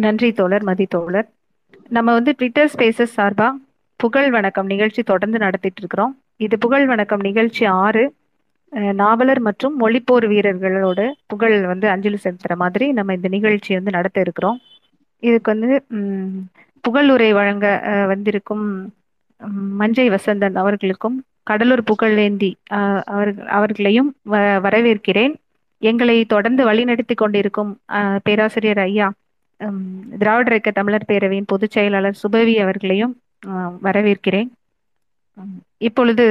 நன்றி தோழர் மதி தோழர். நம்ம வந்து ட்விட்டர் ஸ்பேசஸ் சார்பா புகழ் வணக்கம் நிகழ்ச்சி தொடர்ந்து நடத்திட்டு இருக்கிறோம். இது புகழ் வணக்கம் நிகழ்ச்சி ஆறு நாவலர் மற்றும் மொழிப்போர் வீரர்களோட புகழ் வந்து அஞ்சலி செலுத்துற மாதிரி நம்ம இந்த நிகழ்ச்சி வந்து நடத்த இருக்கிறோம். இதுக்கு வந்து புகழ் புகழுரை வழங்க வந்திருக்கும் மஞ்சை வசந்தன் அவர்களுக்கும் கடலூர் புகழேந்தி அஹ், அவர்கள் அவர்களையும் வ- வரவேற்கிறேன். எங்களை தொடர்ந்து வழிநடத்தி கொண்டிருக்கும் பேராசிரியர் ஐயா திராவிடர் இயக்க தமிழர் பேரவையின் பொதுச் செயலாளர் சுபவி அவர்களையும் வரவேற்கிறேன். இப்பொழுது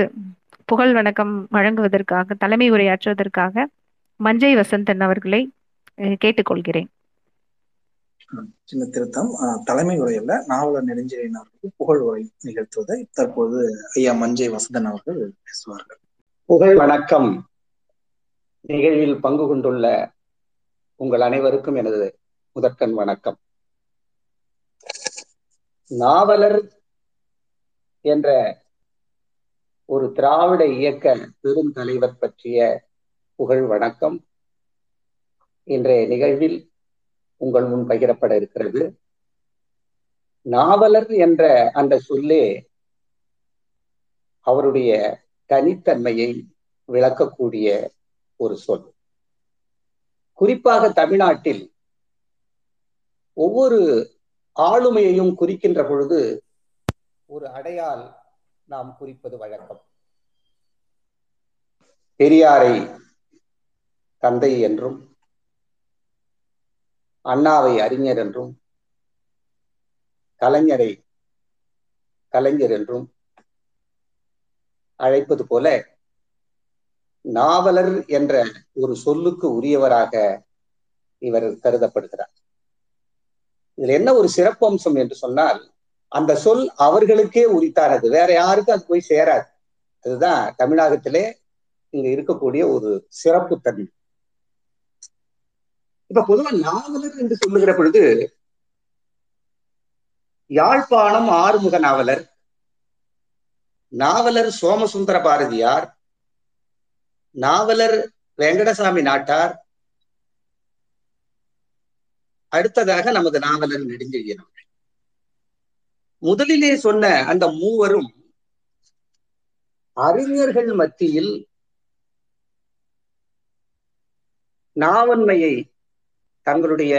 புகழ் வணக்கம் வழங்குவதற்காக தலைமை உரையாற்றுவதற்காக மஞ்சை வசந்தன் அவர்களை கேட்டுக்கொள்கிறேன். சின்ன திருத்தம். தலைமை உரையில நாவலர் நெடுஞ்செழியன் அவர்களுக்கு புகழ் உரை நிகழ்த்துவதை தற்போது ஐயா மஞ்சை வசந்தன் அவர்கள் பேசுவார்கள். புகழ் வணக்கம். நிகழ்வில் பங்கு கொண்டுள்ள உங்கள் அனைவருக்கும் எனது முதற்கண் வணக்கம். நாவலர் என்ற ஒரு திராவிட இயக்க பெருந்தலைவர் பற்றிய புகழ் வணக்கம். இன்றைய நிகழ்வில் உங்கள் முன் பகிரப்பட இருக்கிறது. நாவலர் என்ற அந்த சொல்லே அவருடைய தனித்தன்மையை விளக்கக்கூடிய ஒரு சொல். குறிப்பாக தமிழ்நாட்டில் ஒவ்வொரு ஆளுமையையும் குறிக்கின்ற பொழுது ஒரு அடையால் நாம் குறிப்பது வழக்கம். பெரியாரை தந்தை என்றும் அண்ணாவை அறிஞர் என்றும் கலைஞரை கலைஞர் என்றும் அழைப்பது போல நாவலர் என்ற ஒரு சொல்லுக்கு உரியவராக இவர் கருதப்படுகிறார். இதுல என்ன ஒரு சிறப்பம்சம் என்று சொன்னால் அந்த சொல் அவர்களுக்கே உரித்தானது. வேற யாருக்கும் அது போய் சேராது. அதுதான் தமிழகத்திலே இங்க இருக்கக்கூடிய ஒரு சிறப்பு தன்மை. இப்ப பொதுவா நாவலர் என்று சொல்லுகிற பொழுது யாழ்ப்பாணம் ஆறுமுக நாவலர் நாவலர் சோமசுந்தர பாரதியார் நாவலர் வெங்கடசாமி நாட்டார் அடுத்ததாக நமது நாவலர் நெடுஞ்செழியன் அவர்கள். முதலிலே சொன்ன அந்த மூவரும் அறிஞர்கள் மத்தியில் நாவன்மையை தங்களுடைய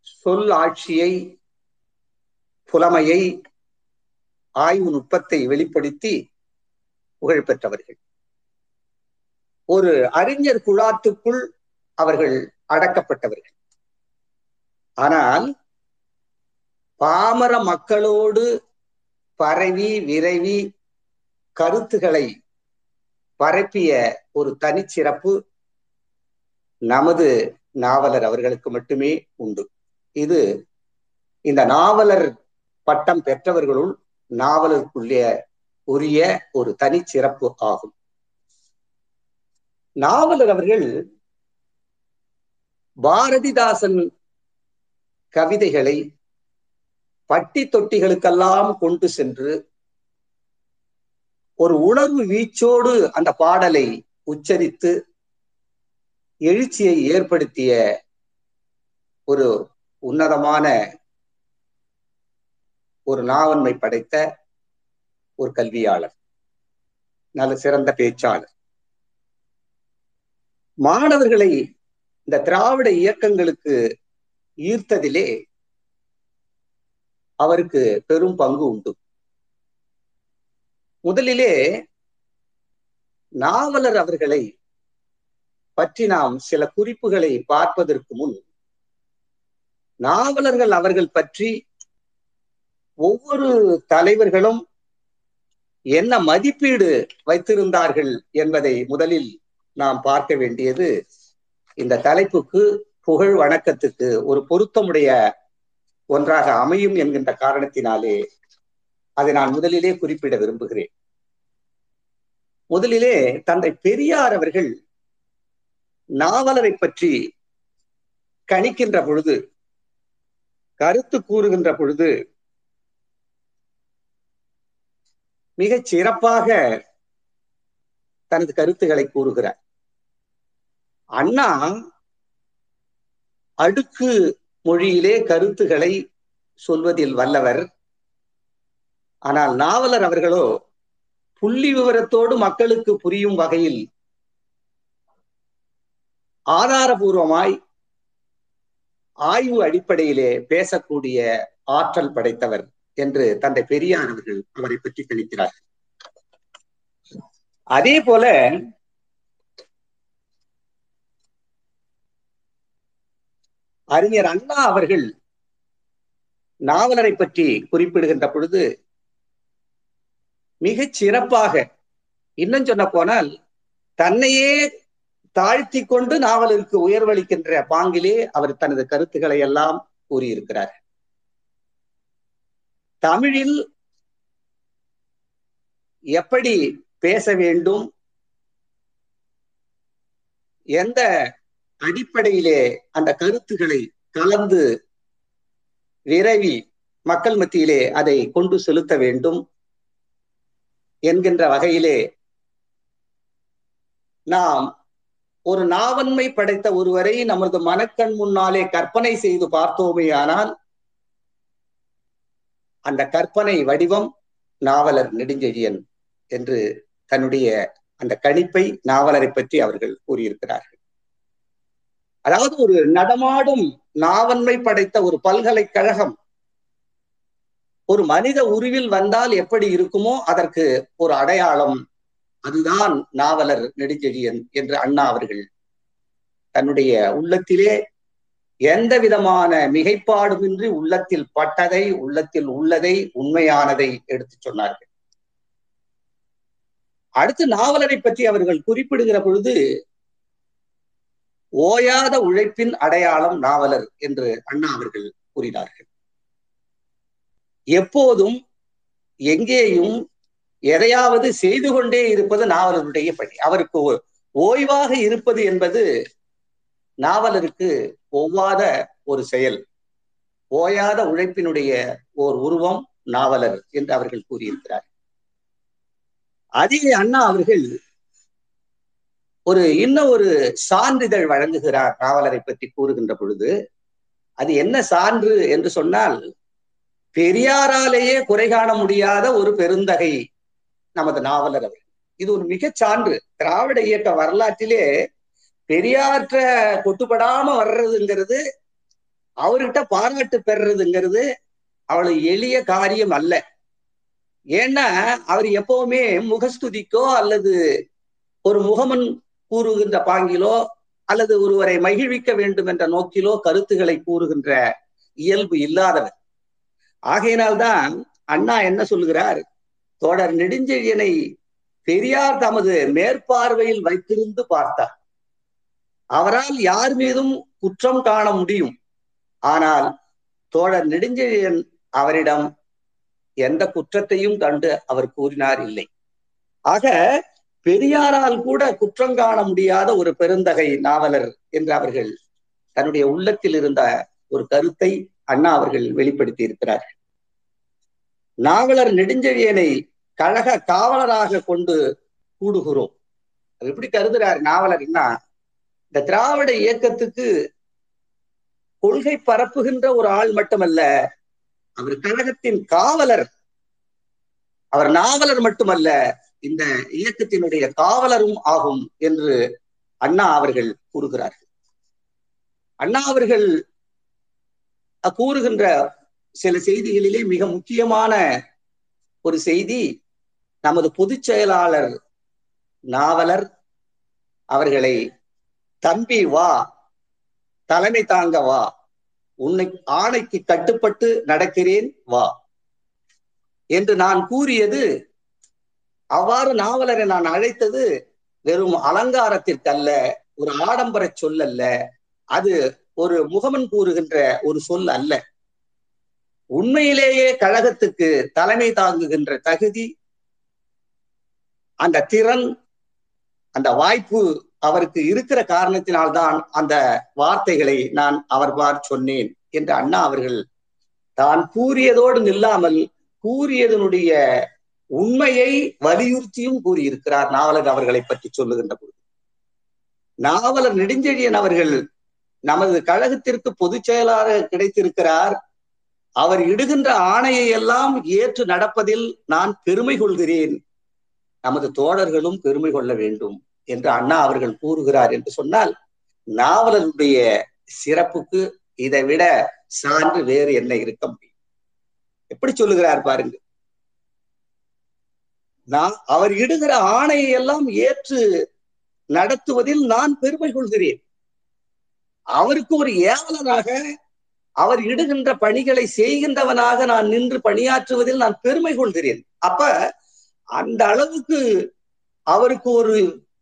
சொல் ஆட்சியை புலமையை ஆய்வு நுட்பத்தை வெளிப்படுத்தி புகழ் பெற்றவர்கள். ஒரு அறிஞர் குழாத்துக்குள் அவர்கள் அடக்கப்பட்டவர்கள். ஆனால் பாமர மக்களோடு பரவி விரைவி கருத்துக்களை பரப்பிய ஒரு தனிச்சிறப்பு நமது நாவலர் அவர்களுக்கு மட்டுமே உண்டு. இது இந்த நாவலர் பட்டம் பெற்றவர்களுள் நாவலருக்குள்ளே உரிய ஒரு தனிச்சிறப்பு ஆகும். நாவலர் அவர்கள் பாரதிதாசன் கவிதைகளை பட்டி தொட்டிகளுக்கெல்லாம் கொண்டு சென்று ஒரு உணர்வு வீச்சோடு அந்த பாடலை உச்சரித்து எழுச்சியை ஏற்படுத்திய ஒரு உன்னதமான ஒரு நாவன்மை படைத்த ஒரு கல்வியாளர் நல்ல சிறந்த பேச்சாளர். மாணவர்களை இந்த திராவிட இயக்கங்களுக்கு ஈர்த்ததிலே அவருக்கு பெரும் பங்கு உண்டு. முதலிலே நாவலர் அவர்களை பற்றி நாம் சில குறிப்புகளை பார்ப்பதற்கு முன் நாவலர்கள் அவர்கள் பற்றி ஒவ்வொரு தலைவர்களும் என்ன மதிப்பீடு வைத்திருந்தார்கள் என்பதை முதலில் நாம் பார்க்க வேண்டியது இந்த தலைப்புக்கு புகழ் வணக்கத்துக்கு ஒரு பொருத்தமுடைய ஒன்றாக அமையும் என்கின்ற காரணத்தினாலே அதை நான் முதலிலே குறிப்பிட விரும்புகிறேன். முதலிலே தந்தை பெரியார் அவர்கள் நாவலரை பற்றி கணிக்கின்ற பொழுது கருத்து கூறுகின்ற பொழுது மிகச் சிறப்பாக தனது கருத்துக்களை கூறுகிறார். அண்ணா அடுக்கு மொழியிலே கருத்துக்களை சொல்வதில் வல்லவர். ஆனால் நாவலர் அவர்களோ புள்ளி விவரத்தோடு மக்களுக்கு புரியும் வகையில் ஆதாரபூர்வமாய் ஆய்வு அடிப்படையிலே பேசக்கூடிய ஆற்றல் படைத்தவர் என்று தந்தை பெரியார் அவர்கள் அவரை பற்றி கணிக்கிறார். அதே போல அறிஞர் அண்ணா அவர்கள் நாவலரை பற்றி குறிப்பிடுகின்ற பொழுது மிகச் சிறப்பாக இன்னும் சொன்ன போனால் தன்னையே தாழ்த்தி கொண்டு நாவலருக்கு உயர்வளிக்கின்ற பாங்கிலே அவர் தனது கருத்துக்களை எல்லாம் கூறியிருக்கிறார். தமிழில் எப்படி பேச வேண்டும்? எந்த அடிப்படையிலே அந்த கருத்துக்களை கலந்து விரைவி மக்கள் மத்தியிலே அதை கொண்டு செலுத்த வேண்டும் என்கின்ற வகையிலே நாம் ஒரு நாவன்மை படைத்த ஒருவரை நமது மனக்கண் முன்னாலே கற்பனை செய்து பார்த்தோமேயானால் அந்த கற்பனை வடிவம் நாவலர் நெடுஞ்செழியன் என்று தன்னுடைய அந்த கணிப்பை நாவலரை பற்றி அவர்கள் கூறியிருக்கிறார்கள். அதாவது ஒரு நடமாடும் நாவன்மை படைத்த ஒரு பல்கலைக்கழகம் ஒரு மனித உருவில் வந்தால் எப்படி இருக்குமோ அதற்கு ஒரு அடையாளம் அதுதான் நாவலர் நெடுஞ்செழியன் என்று அண்ணா அவர்கள் தன்னுடைய உள்ளத்திலே எந்த விதமான மிகைப்பாடுமின்றி உள்ளத்தில் பட்டதை உள்ளத்தில் உள்ளதை உண்மையானதை எடுத்து சொன்னார்கள். அடுத்து நாவலரை பற்றி அவர்கள் குறிப்பிடுகிற பொழுது ஓயாத உழைப்பின் அடையாளம் நாவலர் என்று அண்ணா அவர்கள் கூறினார்கள். எப்போதும் எங்கேயும் எதையாவது செய்து கொண்டே இருப்பது நாவலருடைய பணி. அவருக்கு ஓய்வாக இருப்பது என்பது நாவலருக்கு ஒவ்வாத ஒரு செயல். ஓயாத உழைப்பினுடைய ஓர் உருவம் நாவலர் என்று அவர்கள் கூறியிருக்கிறார் அதே அண்ணா அவர்கள் ஒரு இன்னும் ஒரு சான்றிதழ் வழங்குகிறார் நாவலரை பற்றி கூறுகின்ற பொழுது அது என்ன சான்று என்று சொன்னால் பெரியாராலேயே குறை காண முடியாத ஒரு பெருந்தகை நமது நாவலர் அவர் இது ஒரு மிகச் சான்று. திராவிட இயக்க வரலாற்றிலே பெரியாற்ற கொட்டுப்படாம வர்றதுங்கிறது அவர்கிட்ட பாராட்டு பெறுறதுங்கிறது அவ்வளவு எளிய காரியம் அல்ல. ஏன்னா அவர் எப்பவுமே முகஸ்துதிக்கோ அல்லது ஒரு முகமன் கூறுகின்ற பாங்கிலோ அல்லது ஒருவரை மகிழ்விக்க வேண்டும் என்ற நோக்கிலோ கருத்துக்களை கூறுகின்ற இயல்பு இல்லாதவர். ஆகையினால்தான் அண்ணா என்ன சொல்கிறார் தோழர் நெடுஞ்செழியனை பெரியார் தமது மேற்பார்வையில் வைத்திருந்து பார்த்தார். அவரால் யார் மீதும் குற்றம் காண முடியும். ஆனால் தோழர் நெடுஞ்செழியன் அவரிடம் எந்த குற்றத்தையும் கண்டு அவர் கூறினார் இல்லை. ஆக பெரியாரால் கூட குற்றம் காண முடியாத ஒரு பெருந்தகை நாவலர் என்று அவர்கள் தன்னுடைய உள்ளத்தில் இருந்த ஒரு கருத்தை அண்ணா அவர்கள் வெளிப்படுத்தி இருக்கிறார் நாவலர் நெடுஞ்செழியனை கழக காவலராக கொண்டு கூடுகிறோம். அது எப்படி கருதுறார் நாவலர்னா இந்த திராவிட இயக்கத்துக்கு கொள்கை பரப்புகின்ற ஒரு ஆள் மட்டுமல்ல அவர் கழகத்தின் காவலர். அவர் நாவலர் மட்டுமல்ல இந்த இயக்கத்தினுடைய காவலரும் ஆகும் என்று அண்ணா அவர்கள் கூறுகிறார்கள். அண்ணா அவர்கள் கூறுகின்ற சில செய்திகளிலே மிக முக்கியமான ஒரு செய்தி நமது பொதுச் செயலாளர் நாவலர் அவர்களை தம்பி வா தலைமை தாங்க வா உன்னை ஆணைக்கு கட்டுப்பட்டு நடக்கிறேன் வா என்று நான் கூறியது அவ்வாறு நாவலரை நான் அழைத்தது வெறும் அலங்காரத்திற்கல்ல ஒரு ஆடம்பர சொல் அல்ல அது ஒரு முகமன் கூறுகின்ற ஒரு சொல் அல்ல. உண்மையிலேயே கழகத்துக்கு தலைமை தாங்குகின்ற தகுதி அந்த திறன் அந்த வாய்ப்பு அவருக்கு இருக்கிற காரணத்தினால்தான் அந்த வார்த்தைகளை நான் அவர் பார் சொன்னேன் என்று அண்ணா அவர்கள் தான் கூறியதோடு நில்லாமல் கூறியதனுடைய உண்மையை வலியுறுத்தியும் கூறியிருக்கிறார் நாவலர் அவர்களை பற்றி சொல்லுகின்ற பொழுது. நாவலர் நெடுஞ்செழியன் அவர்கள் நமது கழகத்திற்கு பொதுச் செயலாளர் கிடைத்திருக்கிறார். அவர் இடுகின்ற ஆணையை எல்லாம் ஏற்று நடப்பதில் நான் பெருமை கொள்கிறேன். நமது தோழர்களும் பெருமை கொள்ள வேண்டும் என்று அண்ணா அவர்கள் கூறுகிறார் என்று சொன்னால் நாவலருடைய சிறப்புக்கு இதை விட சான்று வேறு என்ன இருக்க முடியும்? எப்படி சொல்லுகிறார் பாருங்க நான் அவர் இடுகிற ஆணையை எல்லாம் ஏற்று நடத்துவதில் நான் பெருமை கொள்கிறேன் அவருக்கு ஒரு ஏவலனாக அவர் இடுகின்ற பணிகளை செய்கின்றவனாக நான் நின்று பணியாற்றுவதில் நான் பெருமை கொள்கிறேன் அப்ப அந்த அளவுக்கு அவருக்கு ஒரு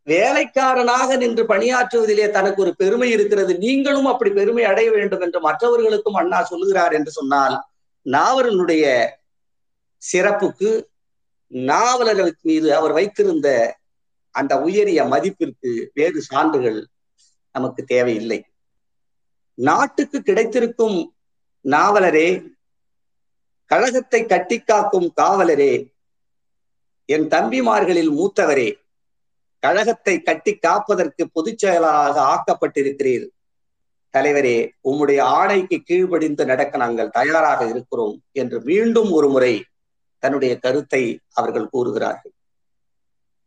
வேலைக்காரனாக நின்று பணியாற்றுவதிலே தனக்கு ஒரு பெருமை இருக்கிறது. நீங்களும் அப்படி பெருமை அடைய வேண்டும் என்று மற்றவர்களுக்கும் அண்ணா சொல்லுகிறார் என்று சொன்னால் நாவலனுடைய சிறப்புக்கு நாவலர்கள் மீது அவர் வைத்திருந்த அந்த உயரிய மதிப்பிற்கு வேறு சான்றுகள் நமக்கு தேவையில்லை. நாட்டுக்கு கிடைத்திருக்கும் நாவலரே கழகத்தை கட்டிக்காக்கும் காவலரே என் தம்பிமார்களில் மூத்தவரே கழகத்தை கட்டி காப்பதற்கு பொதுச் செயலாளராக ஆக்கப்பட்டிருக்கிறீர். தலைவரே உம்முடைய ஆணைக்கு கீழ்ப்படிந்து நடக்க நாங்கள் தயாராக இருக்கிறோம் என்று மீண்டும் ஒரு முறை தன்னுடைய கருத்தை அவர்கள் கூறுகிறார்கள்.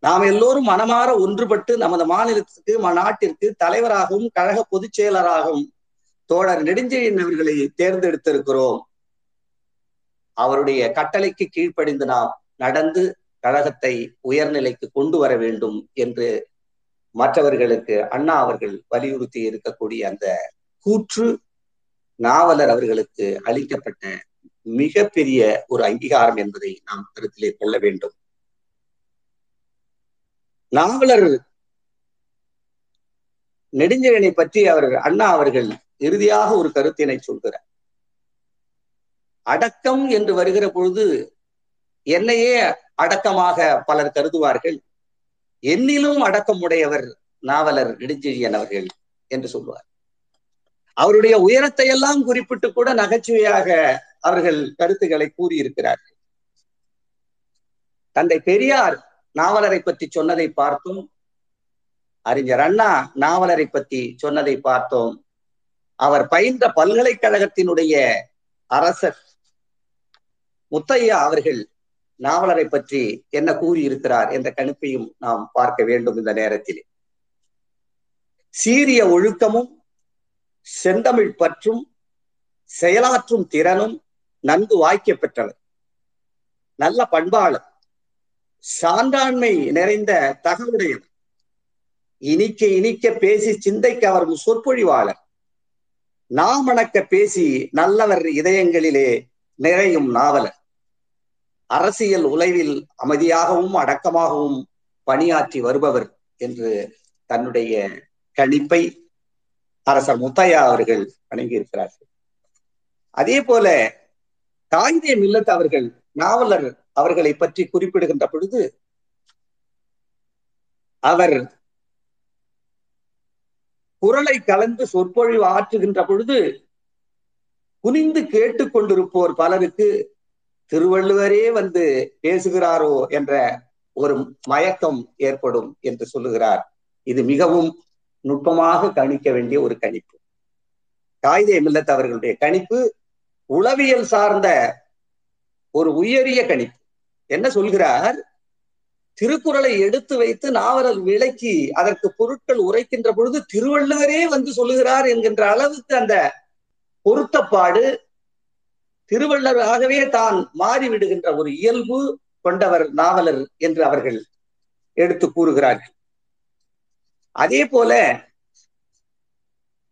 நாம் எல்லோரும் மனமாற ஒன்றுபட்டு நமது மாநிலத்திற்கு நாட்டிற்கு தலைவராகவும் கழக பொதுச் செயலராகவும் தோழர் நெடுஞ்செழியன் அவர்களை தேர்ந்தெடுத்திருக்கிறோம். அவருடைய கட்டளைக்கு கீழ்ப்படிந்து நாம் நடந்து கழகத்தை உயர்நிலைக்கு கொண்டு வர வேண்டும் என்று மற்றவர்களுக்கு அண்ணா அவர்கள் வலியுறுத்தி இருக்கக்கூடிய அந்த கூற்று நாவலர் அவர்களுக்கு அளிக்கப்பட்ட மிகப்பெரிய ஒரு அங்கீகாரம் என்பதை நாம் கருத்திலே கொள்ள வேண்டும். நாவலர் நெடுஞ்செழியனை பற்றி அவர் அண்ணா அவர்கள் இறுதியாக ஒரு கருத்தினை சொல்கிறார். அடக்கம் என்று வருகிற பொழுது என்னையே அடக்கமாக பலர் கருதுவார்கள். என்னிலும் அடக்கம் உடையவர் நாவலர் நெடுஞ்செழியன் அவர்கள் என்று சொல்வார். அவருடைய உயரத்தை எல்லாம் குறிப்பிட்டு கூட நகைச்சுவையாக அவர்கள் கருத்துக்களை கூறியிருக்கிறார்கள். தந்தை பெரியார் நாவலரை பற்றி சொன்னதை பார்த்தோம். அறிஞர் அண்ணா நாவலரை பற்றி சொன்னதை பார்த்தோம். அவர் பயின்ற பல்கலைக்கழகத்தினுடைய அரசர் முத்தையா அவர்கள் நாவலரை பற்றி என்ன கூறியிருக்கிறார் என்ற கணிப்பையும் நாம் பார்க்க வேண்டும் இந்த நேரத்தில். சீரிய ஒழுக்கமும் செந்தமிழ் பற்றும் செயலாற்றும் திறனும் நன்கு வாய்க்க பெற்றவர். நல்ல பண்பாளர். சான்றாண்மை நிறைந்த தகவுடையவர் இனிக்க இனிக்க பேசி சிந்தைக்கு அவர் சொற்பொழிவாளர். நாமணக்க பேசி நல்லவர் இதயங்களிலே நிறையும் நாவலர். அரசியல் உலகில் அமைதியாகவும் அடக்கமாகவும் பணியாற்றி வருபவர் என்று தன்னுடைய கணிப்பை அரசர் முத்தையா அவர்கள் வணங்கியிருக்கிறார்கள். அதே போல காகிதே மில்லத் அவர்கள் நாவலர் அவர்களை பற்றி குறிப்பிடுகின்ற பொழுது அவர் குரலை கலந்து சொற்பொழிவு ஆற்றுகின்ற பொழுது குனிந்து கேட்டுக்கொண்டிருப்போர் பலருக்கு திருவள்ளுவரே வந்து பேசுகிறாரோ? என்ற ஒரு மயக்கம் ஏற்படும் என்று சொல்லுகிறார். இது மிகவும் நுட்பமாக கணிக்க வேண்டிய ஒரு கணிப்பு. காகிதே மில்லத் அவர்களுடைய கணிப்பு உளவியல் சார்ந்த ஒரு உயரிய கணிப்பு. என்ன சொல்கிறார்? திருக்குறளை எடுத்து வைத்து நாவலர் விளக்கி அதற்கு பொருட்கள் உரைக்கின்ற பொழுது திருவள்ளுவரே வந்து சொல்லுகிறார் என்கின்ற அளவுக்கு அந்த பொருத்தப்பாடு திருவள்ளுவராகவே தான் மாறிவிடுகின்ற ஒரு இயல்பு கொண்டவர் நாவலர் என்று அவர்கள் எடுத்து கூறுகிறார்கள். அதே போல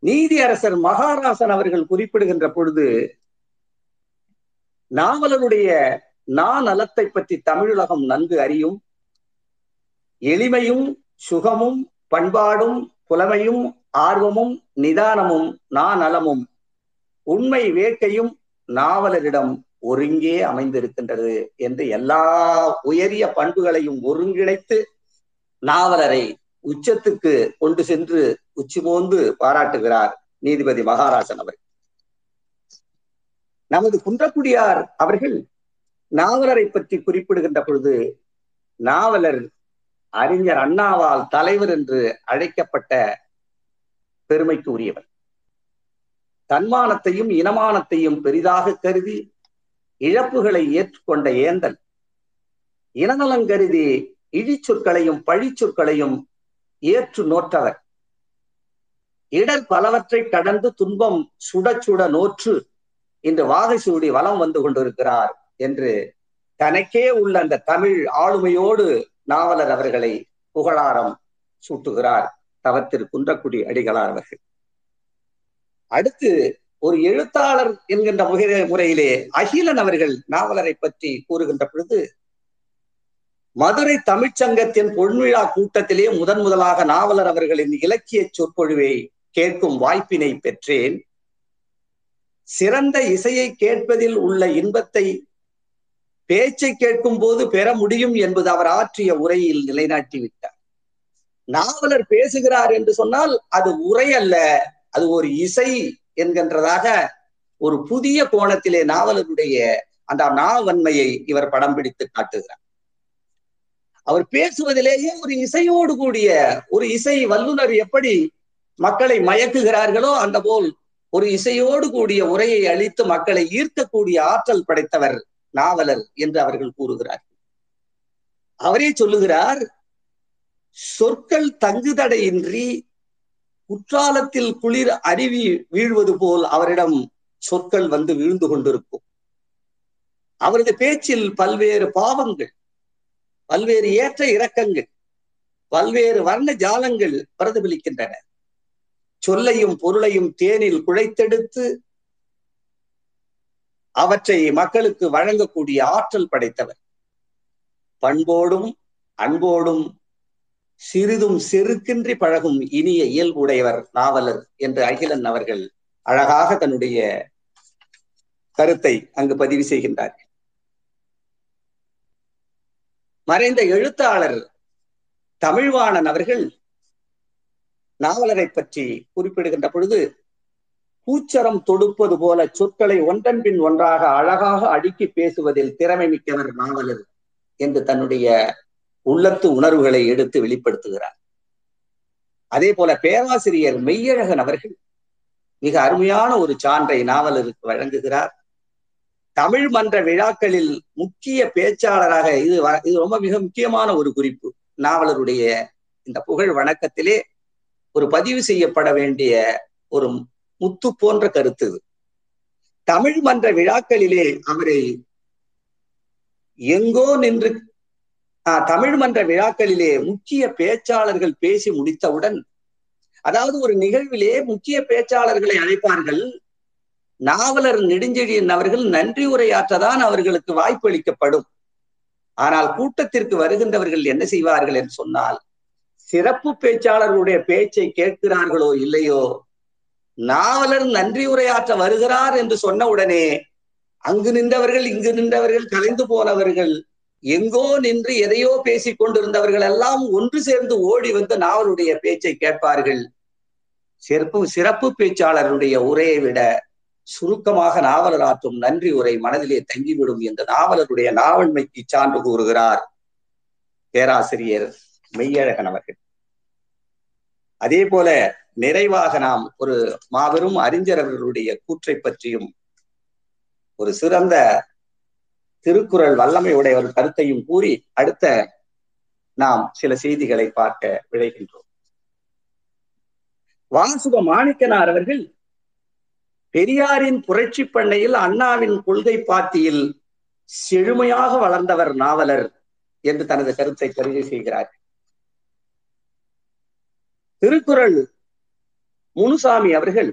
நீதி அரசர் மகாராசன் அவர்கள் குறிப்பிடுகின்ற பொழுது நாவலருடைய நலத்தை பற்றி தமிழுலகம் நன்கு அறியும். எளிமையும் சுகமும் பண்பாடும் புலமையும் ஆர்வமும் நிதானமும் நாநலமும் உண்மை வேட்கையும் நாவலரிடம் ஒருங்கே அமைந்திருக்கின்றது என்று எல்லா உயரிய பண்புகளையும் ஒருங்கிணைத்து நாவலரை உச்சத்துக்கு கொண்டு சென்று உச்சி போந்து பாராட்டுகிறார் நீதிபதி மகாராஜன் அவர் நமது குன்றக்குடியார் அவர்கள் நாவலரை பற்றி குறிப்பிடுகின்ற பொழுது நாவலர் அறிஞர் அண்ணாவால் தலைவர் என்று அழைக்கப்பட்ட பெருமைக்கு உரியவர். தன்மானத்தையும் இனமானத்தையும் பெரிதாக கருதி இழப்புகளை ஏற்றுக்கொண்ட ஏந்தல் இனநலம் கருதி இழிச்சொற்களையும் பழிச்சொற்களையும் ஏற்று நோற்றவர். இடர் பலவற்றை கடந்து துன்பம் சுட சுட நோற்று இன்று வாகை சூடி வலம் வந்து கொண்டிருக்கிறார் என்று தனக்கே உள்ள அந்த தமிழ் ஆளுமையோடு நாவலர் அவர்களை புகழாரம் சூட்டுகிறார் தவத்திரு குன்றக்குடி அடிகளார் அவர்கள். அடுத்து ஒரு எழுத்தாளர் என்கின்ற முறை- முறையிலே அகிலன் அவர்கள் நாவலரை பற்றி கூறுகின்ற பொழுது மதுரை தமிழ்ச்சங்கத்தின் பொன்விழா கூட்டத்திலே முதன் முதலாக நாவலர் அவர்களின் இலக்கிய சொற்பொழிவை கேட்கும் வாய்ப்பினை பெற்றேன். சிறந்த இசையை கேட்பதில் உள்ள இன்பத்தை பேச்சை கேட்கும் போது பெற முடியும் என்பது அவர் ஆற்றிய உரையில் நிலைநாட்டி விட்டார் நாவலர் பேசுகிறார் என்று சொன்னால் அது உரை அல்ல அது ஒரு இசை என்கின்றதாக ஒரு புதிய கோணத்திலே நாவலருடைய அந்த நாவன்மையை இவர் படம் பிடித்து காட்டுகிறார். அவர் பேசுவதிலேயே ஒரு இசையோடு கூடிய ஒரு இசை வல்லுனர் எப்படி மக்களை மயக்குகிறார்களோ அந்த போல் ஒரு இசையோடு கூடிய உரையை அளித்து மக்களை ஈர்க்கக்கூடிய ஆற்றல் படைத்தவர் நாவலர் என்று அவர்கள் கூறுகிறார். அவரே சொல்லுகிறார் சொற்கள் தங்குதடையின்றி குற்றாலத்தில் குளிர் அருவி வீழ்வது போல் அவரிடம் சொற்கள் வந்து வீழ்ந்து கொண்டிருக்கும். அவரது பேச்சில் பல்வேறு பாவங்கள் பல்வேறு ஏற்ற இறக்கங்கள் பல்வேறு வர்ண ஜாலங்கள் பிரதிபலிக்கின்றன. சொல்லையும் பொருளையும் தேனில் குழைத்தெடுத்து அவற்றை மக்களுக்கு வழங்கக்கூடிய ஆற்றல் படைத்தவர். பண்போடும் அன்போடும் சிறிதும் செருக்கின்றி பழகும் இனிய இயல்புடையவர் நாவலர் என்று அகிலன் அவர்கள் அழகாக தன்னுடைய கருத்தை அங்கு பதிவு செய்கின்றார். மறைந்த எழுத்தாளர் தமிழ்வாணன் அவர்கள் நாவலரை பற்றி குறிப்பிடுகின்ற பொழுது பூச்சரம் தொடுப்பது போல சொற்களை ஒன்றன் பின் ஒன்றாக அழகாக அடுக்கி பேசுவதில் திறமை மிக்கவர் நாவலர் என்று தன்னுடைய உள்ளத்து உணர்வுகளை எடுத்து வெளிப்படுத்துகிறார். அதே போல பேராசிரியர் மெய்யழகன் அவர்கள் மிக அருமையான ஒரு சான்றை நாவலருக்கு வழங்குகிறார். தமிழ் மன்ற விழாக்களில் முக்கிய பேச்சாளராக இது வ- இது ரொம்ப மிக முக்கியமான ஒரு குறிப்பு. நாவலருடைய இந்த புகழ் வணக்கத்திலே ஒரு பதிவு செய்யப்பட வேண்டிய ஒரு முத்து போன்ற கருத்து தமிழ் மன்ற விழாக்களிலே அவரை எங்கோ நின்று ஆஹ், தமிழ் மன்ற விழாக்களிலே முக்கிய பேச்சாளர்கள் பேசி முடித்தவுடன் அதாவது ஒரு நிகழ்விலே முக்கிய பேச்சாளர்களை அழைப்பார்கள் நாவலர் நெடுஞ்செழியன் அவர்கள் நன்றி உரையாற்றதான் அவர்களுக்கு வாய்ப்பு அளிக்கப்படும் ஆனால் கூட்டத்திற்கு வருகின்றவர்கள் என்ன செய்வார்கள் என்று சொன்னால் சிறப்பு பேச்சாளர்களுடைய பேச்சை கேட்கிறார்களோ இல்லையோ? நாவலர் நன்றி உரையாற்ற வருகிறார் என்று சொன்ன உடனே அங்கு நின்றவர்கள் இங்கு நின்றவர்கள் கலைந்து போனவர்கள் எங்கோ நின்று எதையோ பேசிக் கொண்டிருந்தவர்கள் எல்லாம் ஒன்று சேர்ந்து ஓடி வந்து நாவலுடைய பேச்சை கேட்பார்கள். சிறப்பு சிறப்பு பேச்சாளருடைய உரையை விட சுருக்கமாக நாவலர் ஆற்றும் நன்றி உரை மனதிலே தங்கிவிடும் என்று நாவலருடைய நாவல்மைக்கு சான்று கூறுகிறார். பேராசிரியர் மெய்யழகன் அவர்கள். அதே போல நிறைவாக நாம் ஒரு மாபெரும் அறிஞர் அவர்களுடைய கூற்றை பற்றியும் ஒரு சிறந்த திருக்குறள் வல்லமை உடையவர் கருத்தையும் கூறி அடுத்த நாம் சில செய்திகளை பார்க்க விளைகின்றோம் வாசுக மாணிக்கனார் அவர்கள் பெரியாரின் புரட்சி பண்ணையில் அண்ணாவின் கொள்கை பாத்தியில் செழுமையாக வளர்ந்தவர் நாவலர் என்று தனது கருத்தை பதிவு செய்கிறார். திருக்குறள் முனுசாமி அவர்கள்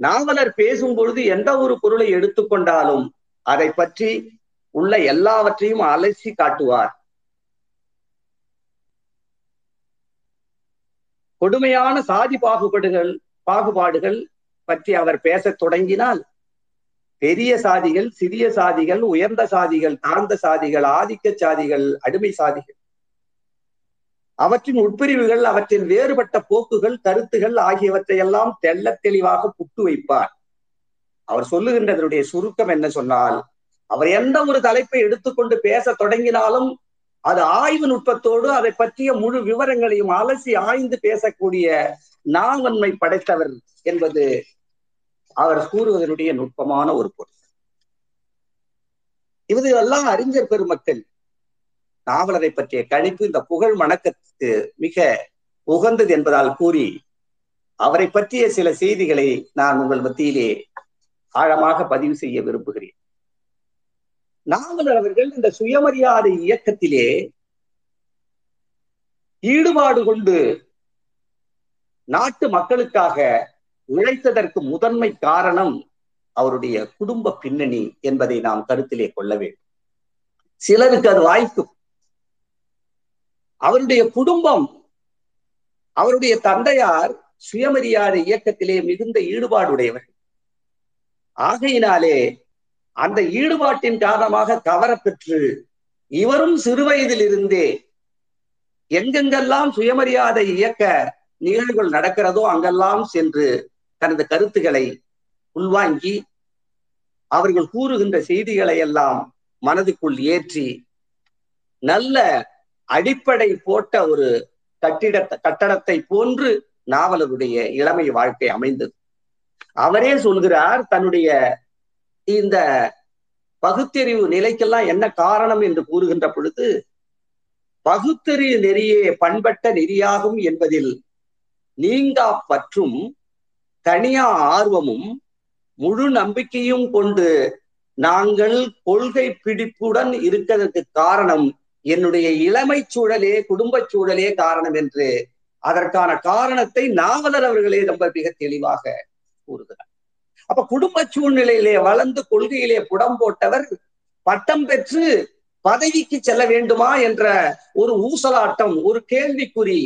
நாவலர் பேசும் பொழுது எந்த ஒரு பொருளை எடுத்துக்கொண்டாலும் அதை பற்றி உள்ள எல்லாவற்றையும் அலசி காட்டுவார். கொடுமையான சாதி பாகுபாடுகள் பாகுபாடுகள் பற்றி அவர் பேசத் தொடங்கினால் பெரிய சாதிகள் சிறிய சாதிகள் உயர்ந்த சாதிகள் தாழ்ந்த சாதிகள் ஆதிக்க சாதிகள் அடிமை சாதிகள் அவற்றின் உட்பிரிவுகள் அவற்றின் வேறுபட்ட போக்குகள் கருத்துகள் ஆகியவற்றை எல்லாம் தெள்ள தெளிவாக புட்டு வைப்பார். அவர் சொல்லுகின்றதனுடைய சுருக்கம் என்ன சொன்னால் அவர் எந்த ஒரு தலைப்பை எடுத்துக்கொண்டு பேச தொடங்கினாலும் அது ஆய்வு நுட்பத்தோடு அதை பற்றிய முழு விவரங்களையும் அலசி ஆய்ந்து பேசக்கூடிய நாவன்மை படைத்தவர் என்பது அவர் கூறுவதனுடைய நுட்பமான ஒரு பொருள். இது எல்லாம் அறிஞர் பெருமக்கள். நாவலரை பற்றிய கணிப்பு இந்த புகழ் வணக்கத்துக்கு மிக உகந்தது என்பதால் கூறி அவரை பற்றிய சில செய்திகளை நான் உங்கள் மத்தியிலே ஆழமாக பதிவு செய்ய விரும்புகிறேன். நாவலர் அவர்கள் இந்த சுயமரியாதை இயக்கத்திலே ஈடுபாடு கொண்டு நாட்டு மக்களுக்காக உழைத்ததற்கு முதன்மை காரணம் அவருடைய குடும்ப பின்னணி என்பதை நாம் கருத்திலே கொள்ள வேண்டும். சிலருக்கு அது வாய்க்கும். அவருடைய குடும்பம் அவருடைய தந்தையார் சுயமரியாதை இயக்கத்திலே மிகுந்த ஈடுபாடுடையவர். ஆகையினாலே அந்த ஈடுபாட்டின் காரணமாக கவரப்பெற்று இவரும் சிறுவயதிலிருந்தே எங்கெங்கெல்லாம் சுயமரியாதை இயக்க நிகழ்வுகள் நடக்கிறதோ அங்கெல்லாம் சென்று தனது கருத்துக்களை உள்வாங்கி அவர்கள் கூறுகின்ற செய்திகளை எல்லாம் மனதுக்குள் ஏற்றி நல்ல அடிப்படை போட்ட ஒரு கட்டிட கட்டடத்தை போன்று நாவலருடைய இளமை வாழ்க்கை அமைந்தது. அவரே சொல்கிறார் தன்னுடைய இந்த பகுத்தறிவு நிலைக்கெல்லாம் என்ன காரணம் என்று கூறுகின்ற பொழுது பகுத்தறிவு நெறியே பண்பட்ட நெறியாகும் என்பதில் நீங்கா பற்றும் தனியா ஆர்வமும் முழு நம்பிக்கையும் கொண்டு நாங்கள் கொள்கை பிடிப்புடன் இருக்கிறதுக்கு காரணம் என்னுடைய இளமை சூழலே குடும்ப சூழலே காரணம் என்று அதற்கான காரணத்தை நாவலர் அவர்களே ரொம்ப மிக தெளிவாக கூறுகிறார். அப்ப குடும்ப சூழ்நிலையிலே வளர்ந்து கொள்கையிலே புடம் போட்டவர் பட்டம் பெற்று பதவிக்கு செல்ல வேண்டுமா என்ற ஒரு ஊசலாட்டம் ஒரு கேள்விக்குறி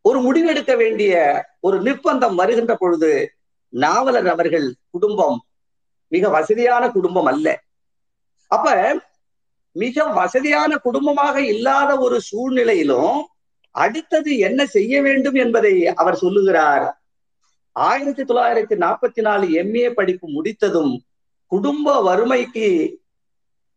ஒரு முடிவெடுக்க வேண்டிய ஒரு நிர்பந்தம் வருகின்ற பொழுது நாவலர் அவர்கள் குடும்பம் மிக வசதியான குடும்பம் அல்ல. அப்ப மிக வசதியான குடும்பமாக இல்லாத ஒரு சூழ்நிலையிலும் அடுத்தது என்ன செய்ய வேண்டும் என்பதை அவர் சொல்லுகிறார். ஆயிரத்தி தொள்ளாயிரத்தி நாற்பத்தி நாலு எம்ஏ படிப்பு முடித்ததும் குடும்ப வறுமைக்கு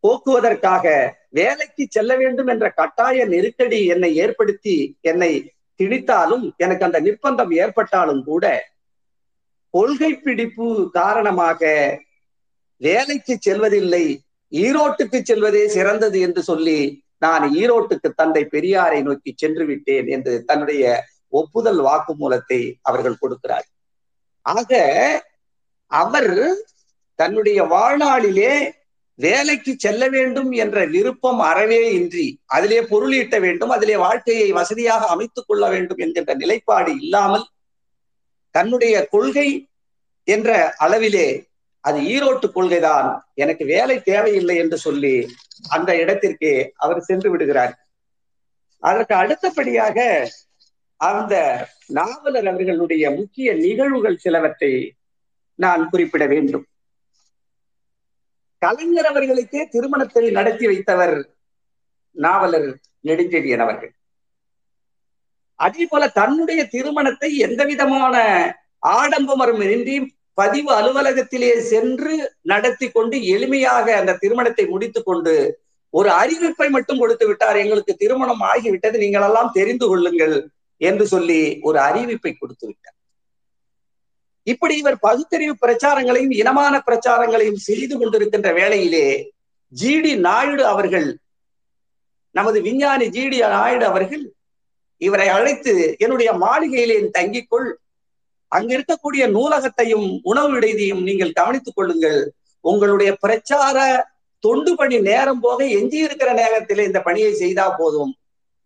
போக்குவதற்காக வேலைக்கு செல்ல வேண்டும் என்ற கட்டாய நெருக்கடி என்னை ஏற்படுத்தி என்னை திணித்தாலும் எனக்கு அந்த நிர்பந்தம் ஏற்பட்டாலும் கூட கொள்கை பிடிப்பு காரணமாக வேலைக்கு செல்வதில்லை. ஈரோட்டுக்கு செல்வதே சிறந்தது என்று சொல்லி நான் ஈரோட்டுக்கு தந்தை பெரியாரை நோக்கி சென்று விட்டேன் என்று தன்னுடைய ஒப்புதல் வாக்குமூலத்தை அவர்கள் கொடுக்கிறார். ஆக அவர் தன்னுடைய வாழ்நாளிலே வேலைக்கு செல்ல வேண்டும் என்ற விருப்பம் அறவே இன்றி அதிலே பொருளீட்ட வேண்டும் அதிலே வாழ்க்கையை வசதியாக அமைத்துக் கொள்ள வேண்டும் என்கின்ற நிலைப்பாடு இல்லாமல் தன்னுடைய கொள்கை என்ற அளவிலே அது ஈரோட்டு கொள்கைதான். எனக்கு வேலை தேவையில்லை என்று சொல்லி அந்த இடத்திற்கு அவர் சென்று விடுகிறார். அதற்கு அடுத்தபடியாக அந்த நாவலர் அவர்களுடைய முக்கிய நிகழ்வுகள் சிலவற்றை நான் குறிப்பிட வேண்டும். கலைஞர் அவர்களுக்கே திருமணத்தை நடத்தி வைத்தவர் நாவலர் நெடுஞ்செழியன் அவர்கள். அதே போல தன்னுடைய திருமணத்தை எந்த விதமான ஆடம்பரம் இன்றி பதிவு அலுவலகத்திலே சென்று நடத்தி கொண்டு எளிமையாக அந்த திருமணத்தை முடித்து கொண்டு ஒரு அறிவிப்பை மட்டும் கொடுத்து விட்டார். எங்களுக்கு திருமணம் ஆகிவிட்டது. நீங்கள் எல்லாம் தெரிந்து கொள்ளுங்கள் என்று சொல்லி ஒரு அறிவிப்பை கொடுத்து விட்டார். இப்படி இவர் பகுத்தறிவு பிரச்சாரங்களையும் இனமான பிரச்சாரங்களையும் செய்து கொண்டிருக்கின்ற வேளையிலே ஜிடி நாயுடு அவர்கள் நமது விஞ்ஞானி ஜிடி நாயுடு அவர்கள் இவரை அழைத்து என்னுடைய மாளிகையிலே தங்கிக்கொள். அங்க இருக்கக்கூடிய நூலகத்தையும் உணவு விடுதியும் நீங்கள் கவனித்துக் கொள்ளுங்கள். உங்களுடைய பிரச்சார தொண்டு பணி நேரம் போக எஞ்சி இருக்கிற நேரத்திலே இந்த பணியை செய்தா போதும்.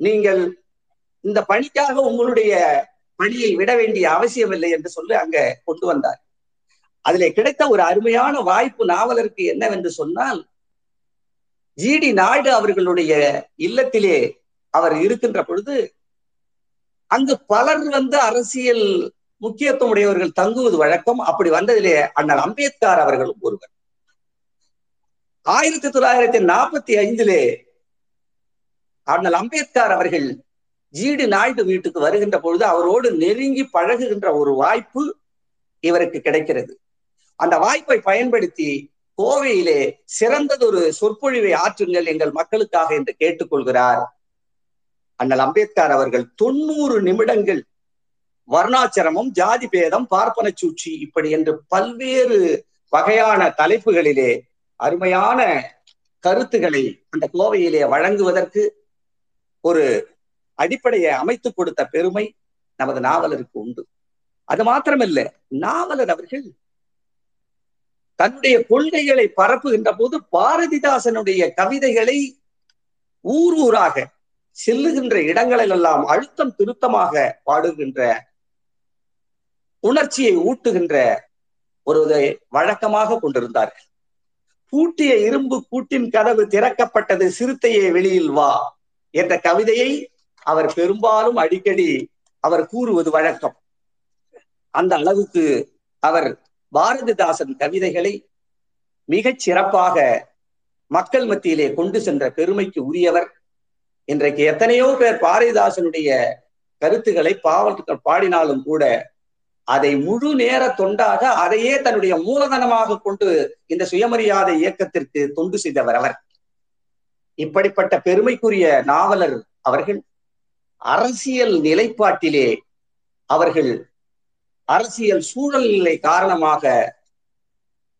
நீங்கள் இந்த பணிக்காக உங்களுடைய பணியை விட வேண்டிய அவசியம் இல்லை என்று சொல்லி அங்க கொண்டு வந்தார். அதிலே கிடைத்த ஒரு அருமையான வாய்ப்பு நாவலருக்கு என்னவென்று சொன்னால் ஜிடி நாயுடு அவர்களுடைய இல்லத்திலே அவர் இருக்கின்ற பொழுது அங்கு பலர் வந்து அரசியல் முக்கியத்துவம் உடையவர்கள் தங்குவது வழக்கம். அப்படி வந்ததிலே அண்ணல் அம்பேத்கர் அவர்களும் ஒருவர். ஆயிரத்தி தொள்ளாயிரத்தி நாற்பத்தி ஐந்திலே அண்ணல் அம்பேத்கர் அவர்கள் ஜீடு நாயுடு வீட்டுக்கு வருகின்ற பொழுது அவரோடு நெருங்கி பழகுகின்ற ஒரு வாய்ப்பு இவருக்கு கிடைக்கிறது. அந்த வாய்ப்பை பயன்படுத்தி கோவையிலே சிறந்ததொரு சொற்பொழிவை ஆற்றுங்கள் எங்கள் மக்களுக்காக என்று கேட்டுக்கொள்கிறார் அண்ணல் அம்பேத்கர் அவர்கள். தொண்ணூறு நிமிடங்கள் வர்ணாச்சிரமம் ஜாதி பேதம் பார்ப்பன சூழ்ச்சி இப்படி என்று பல்வேறு வகையான தலைப்புகளிலே அருமையான கருத்துக்களை அந்த கோவையிலே வழங்குவதற்கு ஒரு அடிப்படையை அமைத்து கொடுத்த பெருமை நமது நாவலருக்கு உண்டு. அது மாத்திரமல்ல நாவலர் அவர்கள் தன்னுடைய கொள்கைகளை பரப்புகின்ற போது பாரதிதாசனுடைய கவிதைகளை ஊர் ஊராக செல்லுகின்ற இடங்களிலெல்லாம் அழுத்தம் திருத்தமாக பாடுகின்ற உணர்ச்சியை ஊட்டுகின்ற ஒரு வழக்கமாக கொண்டிருந்தார்கள். பூட்டிய இரும்பு கூட்டின் கதவு திறக்கப்பட்டது சிறுத்தையே வெளியில் வா என்ற கவிதையை அவர் பெரும்பாலும் அடிக்கடி அவர் கூறுவது வழக்கம். அந்த அளவுக்கு அவர் பாரதிதாசன் கவிதைகளை மிகச் சிறப்பாக மக்கள் மத்தியிலே கொண்டு சென்ற பெருமைக்கு உரியவர். இன்றைக்கு எத்தனையோ பேர் பாரதிதாசனுடைய கருத்துக்களை பாவல்கள் பாடினாலும் கூட அதை முழு நேர தொண்டாக அதையே தன்னுடைய மூலதனமாக கொண்டு இந்த சுயமரியாதை இயக்கத்திற்கு தொண்டு செய்தவர் அவர். இப்படிப்பட்ட பெருமைக்குரிய நாவலர் அவர்கள் அரசியல் நிலைப்பாட்டிலே அவர்கள் அரசியல் சூழல்நிலை காரணமாக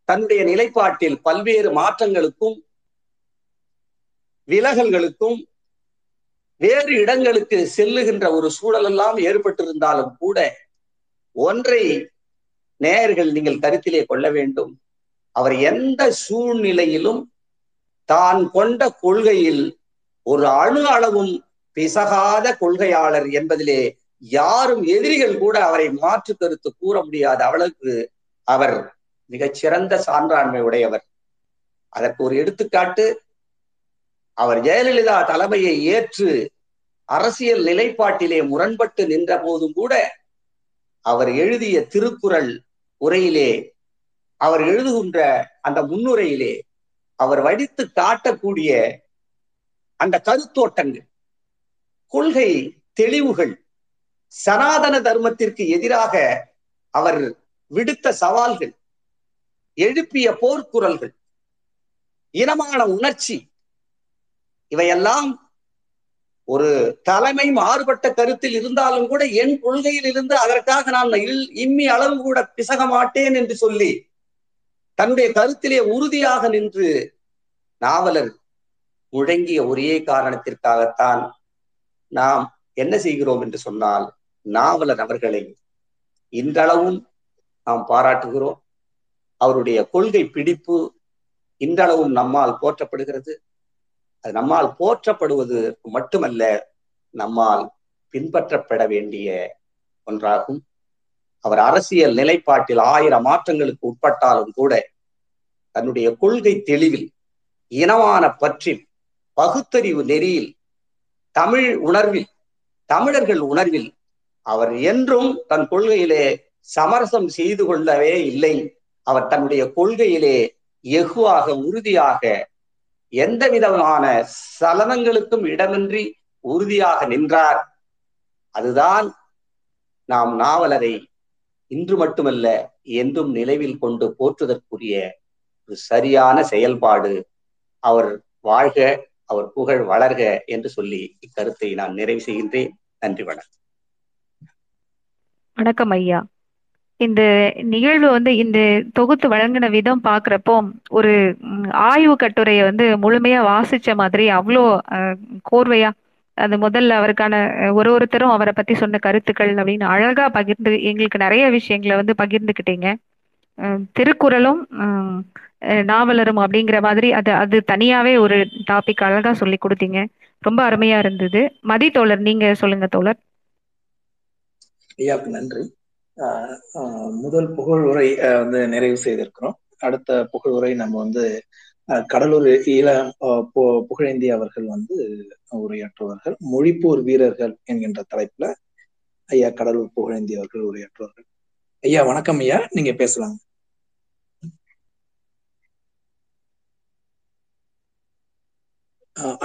தன்னுடைய நிலைப்பாட்டில் பல்வேறு மாற்றங்களுக்கும் விலகல்களுக்கும் வேறு இடங்களுக்கு செல்லுகின்ற ஒரு சூழலெல்லாம் ஏற்பட்டிருந்தாலும் கூட ஒன்றை நேயர்கள் நீங்கள் கருத்திலே கொள்ள வேண்டும். அவர் எந்த சூழ்நிலையிலும் தான் கொண்ட கொள்கையில் ஒரு அணு அளவும் பிசகாத கொள்கையாளர் என்பதிலே யாரும் எதிரிகள் கூட அவரை மாற்று கருத்து கூற முடியாத அளவுக்கு அவர் மிகச்சிறந்த சான்றாண்மை உடையவர். அதற்கு ஒரு எடுத்துக்காட்டு அவர் ஜெயலலிதா தலைமையை ஏற்று அரசியல் நிலைப்பாட்டிலே முரண்பட்டு நின்ற போதும் கூட அவர் எழுதிய திருக்குறள் உரையிலே அவர் எழுதுகின்ற அந்த முன்னுரையிலே அவர் வடித்து காட்டக்கூடிய அந்த கருத்தோட்டங்கள் கொள்கை தெளிவுகள் சனாதன தர்மத்திற்கு எதிராக அவர் விடுத்த சவால்கள் எழுப்பிய போர்க்குரல்கள் இனமான உணர்ச்சி இவையெல்லாம் ஒரு தலைமை மாறுபட்ட கருத்தில் இருந்தாலும் கூட என் கொள்கையில் இருந்து அதற்காக நான் இம்மி அளவு கூட பிசக மாட்டேன் என்று சொல்லி தன்னுடைய கருத்திலே உறுதியாக நின்று நாவலர் முழங்கிய ஒரே காரணத்திற்காகத்தான் நாம் என்ன செய்கிறோம் என்று சொன்னால் நாவலர் அவர்களை இன்றளவும் நாம் பாராட்டுகிறோம். அவருடைய கொள்கை பிடிப்பு இன்றளவும் நம்மால் போற்றப்படுகிறது. அது நம்மால் போற்றப்படுவது மட்டுமல்ல நம்மால் பின்பற்றப்பட வேண்டிய ஒன்றாகும். அவர் அரசியல் நிலைப்பாட்டில் ஆயிரம் மாற்றங்களுக்கு உட்பட்டாலும் கூட தன்னுடைய கொள்கை தெளிவில் இனமான பற்றில் பகுத்தறிவு நெறியில் தமிழ் உணர்வில் தமிழர்கள் உணர்வில் அவர் என்றும் தன் கொள்கையிலே சமரசம் செய்து கொள்ளவே இல்லை. அவர் தன்னுடைய கொள்கையிலே எகுவாக உறுதியாக எந்த விதமான சலனங்களுக்கும் இடமின்றி உறுதியாக நின்றார். அதுதான் நாம் நாவலரை இன்று மட்டுமல்ல என்றும் நிலைவில் கொண்டு போற்றுதற்குரிய ஒரு சரியான செயல்பாடு. அவர் வாழ்க அவர் புகழ் வளர்க என்று சொல்லி இக்கருத்தை நான் நிறைவு செய்கின்றேன். நன்றி வணக்கம். வணக்கம் ஐயா. இந்த நிகழ்வு வந்து இந்த தொகுத்து வழங்கின விதம் பாக்குறப்போ ஒரு ஆய்வு கட்டுரையை வந்து முழுமையா வாசிச்ச மாதிரி அவ்வளோ கோர்வையா அது முதல்ல அவருக்கான ஒரு ஒருத்தரும் அவரை பத்தி சொன்ன கருத்துக்கள் அப்படின்னு அழகா பகிர்ந்து எங்களுக்கு நிறைய விஷயங்களை வந்து பகிர்ந்துக்கிட்டீங்க. திருக்குறளும் நாவலரும் அப்படிங்கிற மாதிரி அது அது தனியாவே ஒரு டாபிக் அழகா சொல்லி கொடுத்தீங்க. ரொம்ப அருமையா இருந்தது. மதி தோழர் நீங்க சொல்லுங்க தோழர். ஐயாவுக்கு நன்றி. முதல் புகழ் உரை வந்து நிறைவு செய்திருக்கிறோம். அடுத்த புகழ் உரை நம்ம வந்து கடலூர் ஈழ புகழேந்தி அவர்கள் வந்து உரையாற்றுவார்கள். மொழிப்போர் வீரர்கள் என்கின்ற தலைப்புல ஐயா கடலூர் புகழேந்தி அவர்கள் உரையாற்றுவார்கள். ஐயா வணக்கம் ஐயா. நீங்க பேசலாம்.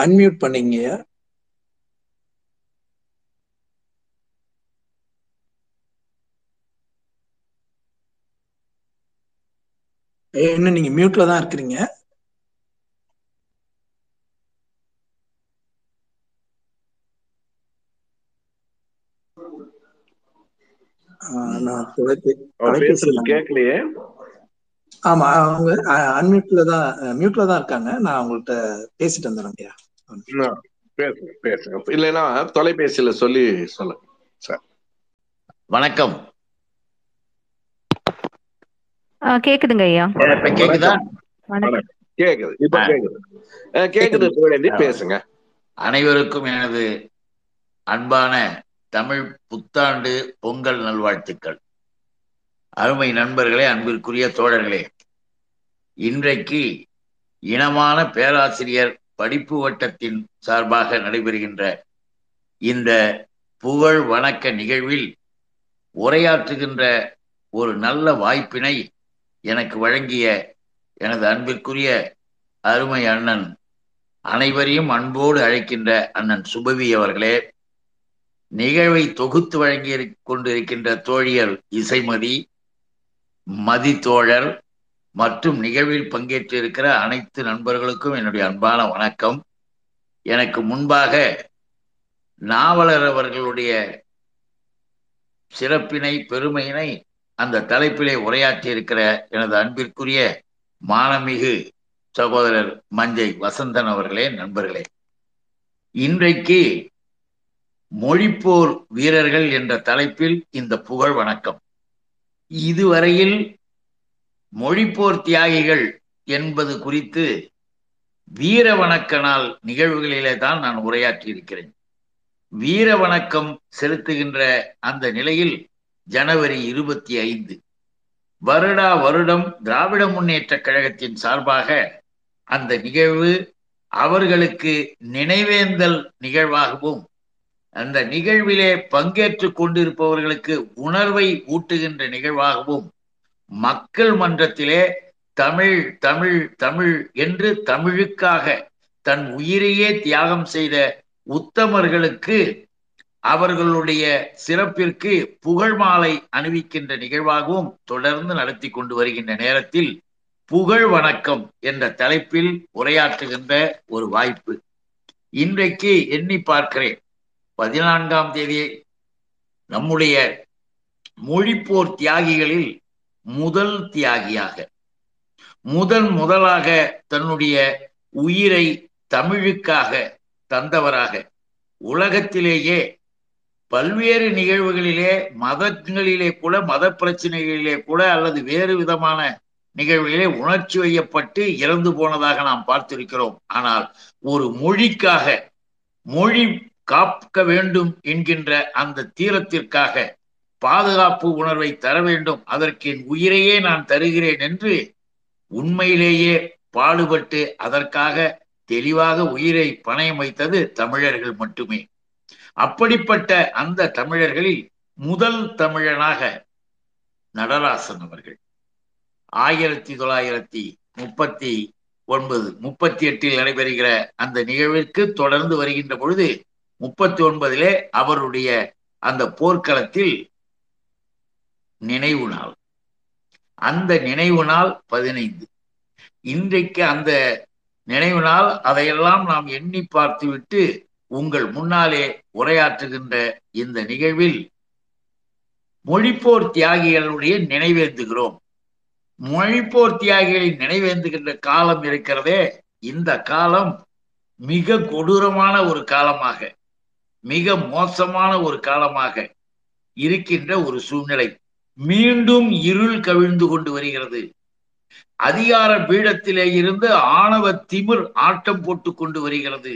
அன்மியூட் பண்ணீங்க ஐயா. இன்னும் நீங்க மியூட்ல தான் இருக்கிறீங்க. கேட்கலையே. ஆமா அவங்க அன்மியூட்ல தான் மியூட்ல தான் இருக்காங்க. நான் அவங்கள்ட்ட பேசிட்டு வந்துடுறேன் ஐயா. பேசுங்க பேசுங்க இல்லைன்னா தொலைபேசியில சொல்லி சொல்லுங்க சார். வணக்கம். கேக்குதுங்க ஐயா. கேக்குதா? வணக்கம். கேக்குது. இப்ப. கேக்குது. கேக்குது. பேசுங்க? அனைவருக்கும் எனது அன்பான தமிழ் புத்தாண்டு பொங்கல் நல்வாழ்த்துக்கள். அருமை நண்பர்களே அன்பிற்குரிய தோழர்களே. இன்றைக்கு இனமான பேராசிரியர் படிப்பு வட்டத்தின் சார்பாக நடைபெறுகின்ற இந்த புகழ் வணக்க நிகழ்வில் உரையாற்றுகின்ற ஒரு நல்ல வாய்ப்பினை எனக்கு வழங்கிய எனது அன்பிற்குரிய அருமை அண்ணன் அனைவரையும் அன்போடு அழைக்கின்ற அண்ணன் சுபவி அவர்களே நிகழ்வை தொகுத்து வழங்கி கொண்டிருக்கின்ற தோழியர் இசைமதி மதி தோழர் மற்றும் நிகழ்வில் பங்கேற்றிருக்கிற அனைத்து நண்பர்களுக்கும் என்னுடைய அன்பான வணக்கம். எனக்கு முன்பாக நாவலர் அவர்களுடைய சிறப்பினை பெருமையினை அந்த தலைப்பிலே உரையாற்றி இருக்கிற எனது அன்பிற்குரிய மானமிகு சகோதரர் மஞ்சை வசந்தன் அவர்களே நண்பர்களே. இன்றைக்கு மொழிப்போர் வீரர்கள் என்ற தலைப்பில் இந்த புகழ் வணக்கம். இதுவரையில் மொழிப்போர் தியாகிகள் என்பது குறித்து வீர வணக்க நாள் நிகழ்வுகளிலே தான் நான் உரையாற்றி இருக்கிறேன். வீர வணக்கம் செலுத்துகின்ற அந்த நிலையில் ஜனவரி இருபத்தி ஐந்து. வருடா வருடம் திராவிட முன்னேற்ற கழகத்தின் சார்பாக அந்த நிகழ்வு அவர்களுக்கு நினைவேந்தல் நிகழ்வாகவும் அந்த நிகழ்விலே பங்கேற்று கொண்டிருப்பவர்களுக்கு உணர்வை ஊட்டுகின்ற நிகழ்வாகவும் மக்கள் மன்றத்திலே தமிழ் தமிழ் தமிழ் என்று தமிழுக்காக தன் உயிரையே தியாகம் செய்த உத்தமர்களுக்கு அவர்களுடைய சிறப்பிற்கு புகழ் மாலை அணிவிக்கின்ற நிகழ்வாகவும் தொடர்ந்து நடத்தி கொண்டு வருகின்ற நேரத்தில் புகழ் வணக்கம் என்ற தலைப்பில் உரையாற்றுகின்ற ஒரு வாய்ப்பு இன்றைக்கு எண்ணி பார்க்கிறேன். பதினான்காம் தேதி நம்முடைய மொழிப்போர் தியாகிகளில் முதல் தியாகியாக முதன் முதலாக தன்னுடைய உயிரை தமிழுக்காக தந்தவராக உலகத்திலேயே பல்வேறு நிகழ்வுகளிலே மதங்களிலே கூட மத பிரச்சனைகளிலே கூட அல்லது வேறு விதமான நிகழ்வுகளிலே உணர்ச்சி வையப்பட்டு இறந்து போனதாக நாம் பார்த்திருக்கிறோம். ஆனால் ஒரு மொழிக்காக மொழி காக்க வேண்டும் என்கின்ற அந்த தீரத்திற்காக பாதுகாப்பு உணர்வை தர வேண்டும். அதற்கு என் உயிரையே நான் தருகிறேன் என்று உண்மையிலேயே பாடுபட்டு அதற்காக தெளிவாக உயிரை பணயம் வைத்தது தமிழர்கள் மட்டுமே. அப்படிப்பட்ட அந்த தமிழர்களில் முதல் தமிழனாக நடராசன் அவர்கள். ஆயிரத்தி தொள்ளாயிரத்தி முப்பத்தி ஒன்பது முப்பத்தி எட்டில் நடைபெறுகிற அந்த நிகழ்விற்கு தொடர்ந்து வருகின்ற பொழுது முப்பத்தி ஒன்பதிலே அவருடைய அந்த போர்க்களத்தில் நினைவு நாள். அந்த நினைவு நாள் பதினைந்து. இன்றைக்கு அந்த நினைவு நாள் அதையெல்லாம் நாம் எண்ணி பார்த்துவிட்டு உங்கள் முன்னாலே உரையாற்றுகின்ற இந்த நிகழ்வில் மொழிப்போர் தியாகிகளுடைய நினைவேந்துகிறோம். மொழிப்போர் தியாகிகளை நினைவேந்துகின்ற காலம் இருக்கிறதே இந்த காலம் மிக கொடூரமான ஒரு காலமாக மிக மோசமான ஒரு காலமாக இருக்கின்ற ஒரு சூழ்நிலை. மீண்டும் இருள் கவிழ்ந்து கொண்டு வருகிறது. அதிகார பீடத்திலே இருந்து ஆணவ திமிர் ஆட்டம் போட்டு கொண்டு வருகிறது.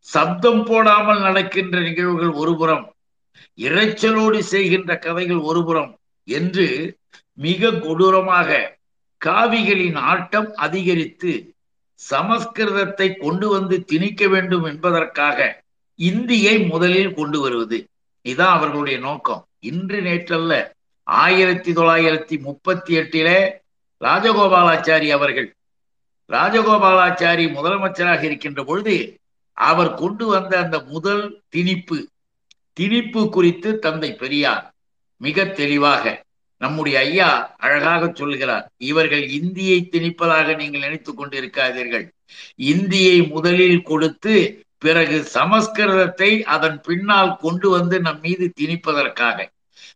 சப்தம் போடாமல் நடக்கின்ற நிகழ்வுகள் ஒருபுறம் இறைச்சலோடு செய்கின்ற கதைகள் ஒருபுறம் என்று மிக கொடூரமாக காவிகளின் ஆட்டம் அதிகரித்து சமஸ்கிருதத்தை கொண்டு வந்து திணிக்க வேண்டும் என்பதற்காக இந்தியை முதலில் கொண்டு வருவது. இதான் அவர்களுடைய நோக்கம். இன்று நேற்றல்ல ஆயிரத்தி தொள்ளாயிரத்தி முப்பத்தி எட்டிலே ராஜகோபாலாச்சாரி அவர்கள் ராஜகோபாலாச்சாரி முதலமைச்சராக இருக்கின்ற பொழுது அவர் கொண்டு வந்த அந்த முதல் திணிப்பு திணிப்பு குறித்து தந்தை பெரியார் மிக தெளிவாக நம்முடைய ஐயா அழகாக சொல்கிறார் இவர்கள் இந்தியை திணிப்பதாக நீங்கள் நினைத்துக் கொண்டிருக்காதீர்கள். இந்தியை முதலில் கொடுத்து பிறகு சமஸ்கிருதத்தை அதன் பின்னால் கொண்டு வந்து நம் மீது திணிப்பதற்காக.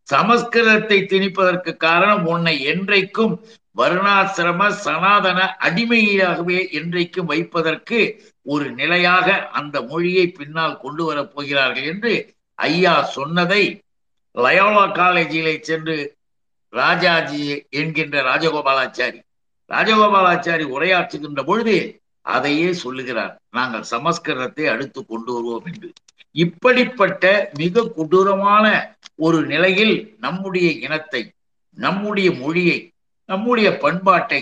சமஸ்கிருதத்தை திணிப்பதற்கு காரணம் உன்னை என்றைக்கும் வருணாசிரம சனாதன அடிமையாகவே என்றைக்கும் வைப்பதற்கு ஒரு நிலையாக அந்த மொழியை பின்னால் கொண்டு வரப் போகிறார்கள் என்று ஐயா சொன்னதை லயோலா காலேஜிலே சென்று ராஜாஜி என்கின்ற ராஜகோபாலாச்சாரி ராஜகோபாலாச்சாரி உரையாற்றுகின்ற பொழுது அதையே சொல்லுகிறார். நாங்கள் சமஸ்கிருதத்தை அடுத்து கொண்டு வருவோம் என்று. இப்படிப்பட்ட மிக கொடூரமான ஒரு நிலையில் நம்முடைய இனத்தை நம்முடைய மொழியை நம்முடைய பண்பாட்டை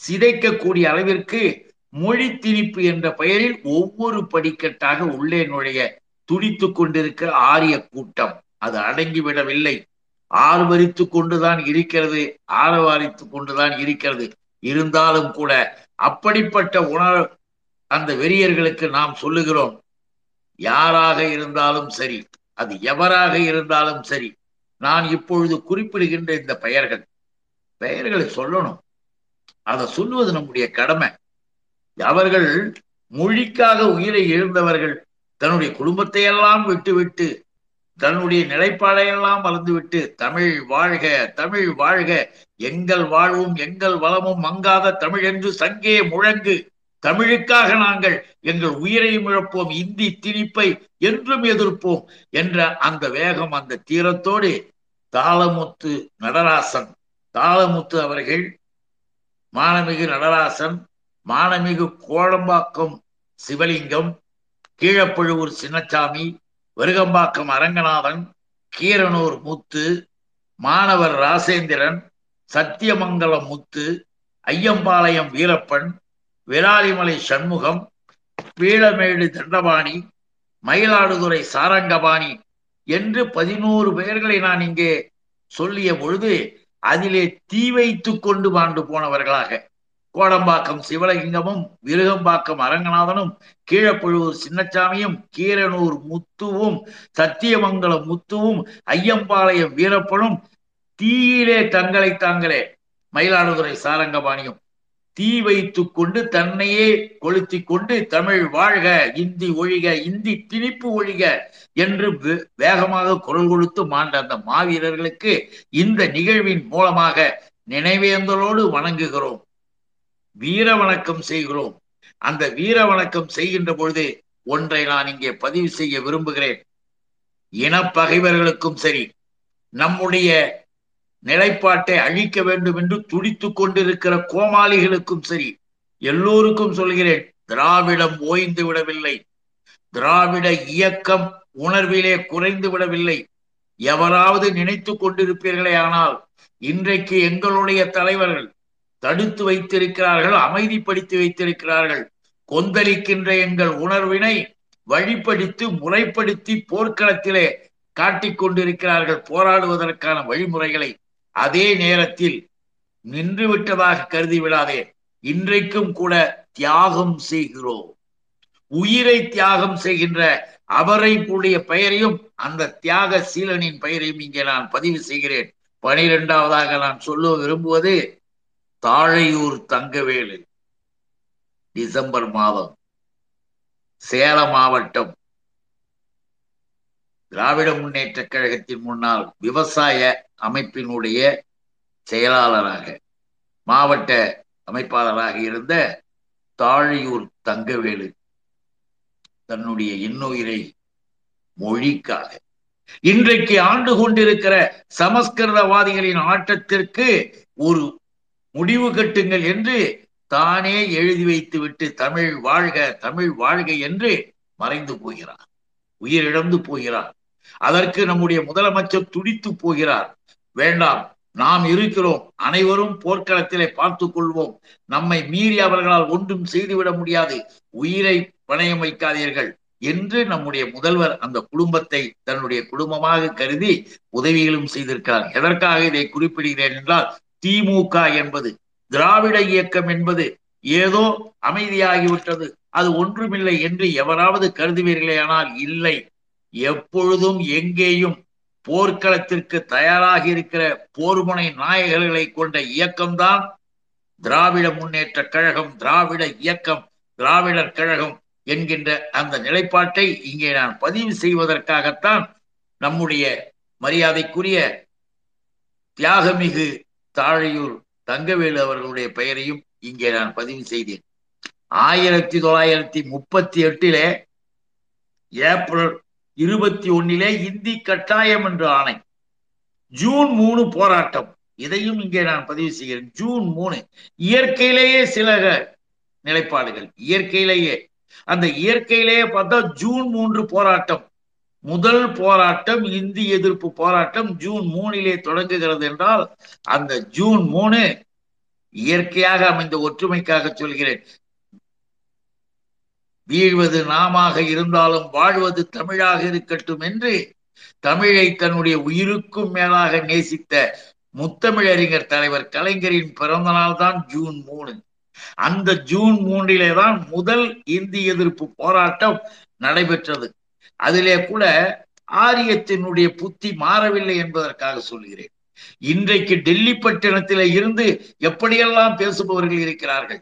சிதைக்கக்கூடிய அளவிற்கு மொழி திணிப்பு என்ற பெயரில் ஒவ்வொரு படிக்கட்டாக உள்ளே நுழைய துடித்துக் கொண்டிருக்கிற ஆரிய கூட்டம். அது அடங்கிவிடவில்லை. ஆர்வரித்து கொண்டுதான் இருக்கிறது ஆரவாரித்து கொண்டுதான் இருக்கிறது. இருந்தாலும் கூட அப்படிப்பட்ட உணர் அந்த வெறியர்களுக்கு நாம் சொல்லுகிறோம் யாராக இருந்தாலும் சரி அது எவராக இருந்தாலும் சரி நான் இப்பொழுது குறிப்பிடுகின்ற இந்த பெயர்கள். பெயர்களை சொல்லணும். அதை சொல்லுவது நம்முடைய கடமை. அவர்கள் மொழிக்காக உயிரை இழந்தவர்கள் தன்னுடைய குடும்பத்தையெல்லாம் விட்டுவிட்டு தன்னுடைய நிலைப்பாடையெல்லாம் மறந்துவிட்டு தமிழ் வாழ்க தமிழ் வாழ்க எங்கள் வாழ்வும் எங்கள் வளமும் மங்காத தமிழ் என்று சங்கே முழங்கு. தமிழுக்காக நாங்கள் எங்கள் உயிரையும் இழப்போம் இந்தி திணிப்பை என்றும் எதிர்ப்போம் என்ற அந்த வேகம் அந்த தீரத்தோடு தாளமுத்து நடராசன் தாளமுத்து அவர்கள் மாணமிகு நடராசன் மானமிகு கோலம்பாக்கம் சிவலிங்கம் கீழப்பழுவூர் சின்னச்சாமி வருகம்பாக்கம் அரங்கநாதன் கீரனூர் முத்து மாணவர் ராசேந்திரன் சத்தியமங்கலம் முத்து ஐயம்பாளையம் வீரப்பன் விராலிமலை சண்முகம் பீளமேடு தண்டபாணி மயிலாடுதுறை சாரங்கபாணி என்று பதினோரு பெயர்களை நான் இங்கே சொல்லிய பொழுது அதிலே தீ வைத்து கொண்டு மாண்டு போனவர்களாக. கோடம்பாக்கம் சிவலிங்கமும் விருகம்பாக்கம் அரங்கநாதனும் கீழப்பழுவூர் சின்னச்சாமியும் கீரனூர் முத்துவும் சத்தியமங்கலம் முத்துவும் ஐயம்பாளையம் வீரப்பனும் தீயிலே தங்களை தாங்களே மயிலாடுதுறை சாரங்கபாணியும். தீ வைத்து கொண்டு தன்னையே கொளுத்தி கொண்டு தமிழ் வாழ்க இந்தி ஒழிக இந்தி திணிப்பு ஒழிக என்று வேகமாக குரல் கொடுத்து மாண்ட அந்த மாவீரர்களுக்கு இந்த நிகழ்வின் மூலமாக நினைவேந்தலோடு வணங்குகிறோம். வீர வணக்கம் செய்கிறோம். அந்த வீர வணக்கம் செய்கின்ற பொழுது ஒன்றை நான் இங்கே பதிவு செய்ய விரும்புகிறேன். இனப்பகைவர்களுக்கும் சரி நம்முடைய நிலைப்பாட்டை அழிக்க வேண்டும் என்று துடித்து கொண்டிருக்கிற கோமாளிகளுக்கும் சரி எல்லோருக்கும் சொல்கிறேன் திராவிடம் ஓய்ந்து விடவில்லை. திராவிட இயக்கம் உணர்விலே குறைந்து விடவில்லை. எவராவது நினைத்து கொண்டிருப்பீர்களே ஆனால் இன்றைக்கு எங்களுடைய தலைவர்கள் தடுத்து வைத்திருக்கிறார்கள் அமைதிப்படுத்தி வைத்திருக்கிறார்கள். கொந்தளிக்கின்ற எங்கள் உணர்வினை வழிப்படுத்தி முறைப்படுத்தி போர்க்களத்திலே காட்டிக் கொண்டிருக்கிறார்கள் போராடுவதற்கான வழிமுறைகளை அதே நேரத்தில் நின்று விட்டதாக கருதி விடாதே இன்றைக்கும் கூட தியாகம் செய்கிறோம். உயிரை தியாகம் செய்கின்ற அவரை கூடிய பெயரையும் அந்த தியாக சீலனின் பெயரையும் இங்கே நான் பதிவு செய்கிறேன். பனிரெண்டாவதாக நான் சொல்ல விரும்புவது தாழையூர் தங்கவேலு டிசம்பர் மாதம். சேலம் மாவட்டம். திராவிட முன்னேற்ற கழகத்தின் முன்னாள் விவசாய அமைப்பினுடைய செயலாளராக மாவட்ட அமைப்பாளராக இருந்த தாழையூர் தங்கவேலு தன்னுடைய இன்னுயிரை மொழிக்காக. இன்றைக்கு ஆண்டு கொண்டிருக்கிற சமஸ்கிருதவாதிகளின் ஆட்டத்திற்கு ஒரு முடிவு கட்டுங்கள் என்று தானே எழுதி வைத்து விட்டு தமிழ் வாழ்க தமிழ் வாழ்க என்று மறைந்து போகிறார். உயிரிழந்து போகிறார். அதற்கு நம்முடைய முதலமைச்சர் துடித்து போகிறார். வேண்டாம் நாம் இருக்கிறோம். அனைவரும் போர்க்களத்திலே பார்த்து கொள்வோம். நம்மை மீறி அவர்களால் ஒன்றும் செய்துவிட முடியாது. உயிரை பணயம் வைக்காதீர்கள் என்று நம்முடைய முதல்வர் அந்த குடும்பத்தை தன்னுடைய குடும்பமாக கருதி உதவிகளும் செய்திருக்கிறார். எதற்காக இதை குறிப்பிடுகிறேன் என்றால் திமுக என்பது திராவிட இயக்கம் என்பது ஏதோ அமைதியாகிவிட்டது. அது ஒன்றுமில்லை என்று எவராவது கருதுவீர்களே ஆனால் இல்லை. எப்பொழுதும் எங்கேயும் போர்க்களத்திற்கு தயாராக இருக்கிற போர்முனை நாயகர்களை கொண்ட இயக்கம்தான் திராவிட முன்னேற்ற கழகம் திராவிட இயக்கம் திராவிடர் கழகம் என்கின்ற அந்த நிலைப்பாட்டை இங்கே நான் பதிவு செய்வதற்காகத்தான் நம்முடைய மரியாதைக்குரிய தியாகமிகு தாழையூர் தங்கவேலு அவர்களுடைய பெயரையும் இங்கே நான் பதிவு செய்தேன். ஆயிரத்தி தொள்ளாயிரத்தி முப்பத்தி எட்டிலே ஏப்ரல் இருபத்தி ஒன்னிலே இந்தி கட்டாயம் என்று ஆணை. ஜூன் மூணு போராட்டம். இதையும் இங்கே நான் பதிவு செய்கிறேன். ஜூன் மூணு. இயற்கையிலேயே சில நிலைப்பாடுகள். இயற்கையிலேயே. அந்த இயற்கையிலேயே பார்த்தா ஜூன் மூன்று போராட்டம். முதல் போராட்டம் இந்தி எதிர்ப்பு போராட்டம் ஜூன் மூணிலே தொடங்குகிறது என்றால் அந்த ஜூன் மூணு இயற்கையாக அமைந்த ஒற்றுமைக்காக சொல்கிறேன். வீழ்வது நாமாக இருந்தாலும் வாழ்வது தமிழாக இருக்கட்டும் என்று தமிழை தன்னுடைய உயிருக்கும் மேலாக நேசித்த முத்தமிழறிஞர் தலைவர் கலைஞரின் பிறந்த நாள் தான் ஜூன் மூணு. அந்த ஜூன் மூன்றிலே தான் முதல் இந்தி எதிர்ப்பு போராட்டம் நடைபெற்றது. அதிலே கூட ஆரியத்தினுடைய புத்தி மாறவில்லை என்பதற்காக சொல்கிறேன். இன்றைக்கு டெல்லி பட்டணத்தில இருந்து எப்படியெல்லாம் பேசுபவர்கள் இருக்கிறார்கள்?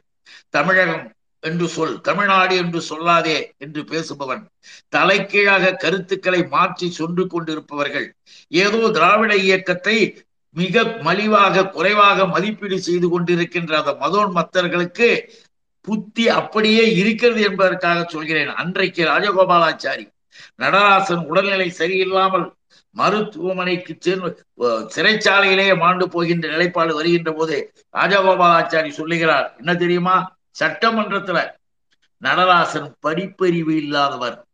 தமிழகம் என்று சொல் தமிழ்நாடு என்று சொல்லாதே என்று பேசுபவன் தலைக்கீழாக கருத்துக்களை மாற்றி சொன்று கொண்டிருப்பவர்கள் ஏதோ திராவிட இயக்கத்தை மிக மலிவாக குறைவாக மதிப்பீடு செய்து கொண்டிருக்கின்ற அந்த மதோன் மத்தர்களுக்கு புத்தி அப்படியே இருக்கிறது என்பதற்காக சொல்கிறேன். அன்றைக்கு ராஜகோபாலாச்சாரி நடராசன் உடல்நிலை சரியில்லாமல் மருத்துவமனைக்கு சென்று சிறைச்சாலையிலேயே மாண்டு போகின்ற நிலைப்பாடு வருகின்ற போது ராஜகோபாலாச்சாரி சொல்லுகிறார் என்ன தெரியுமா? சட்டமன்றத்துல நடராசன் படிப்பறிவு இல்லாதவர்.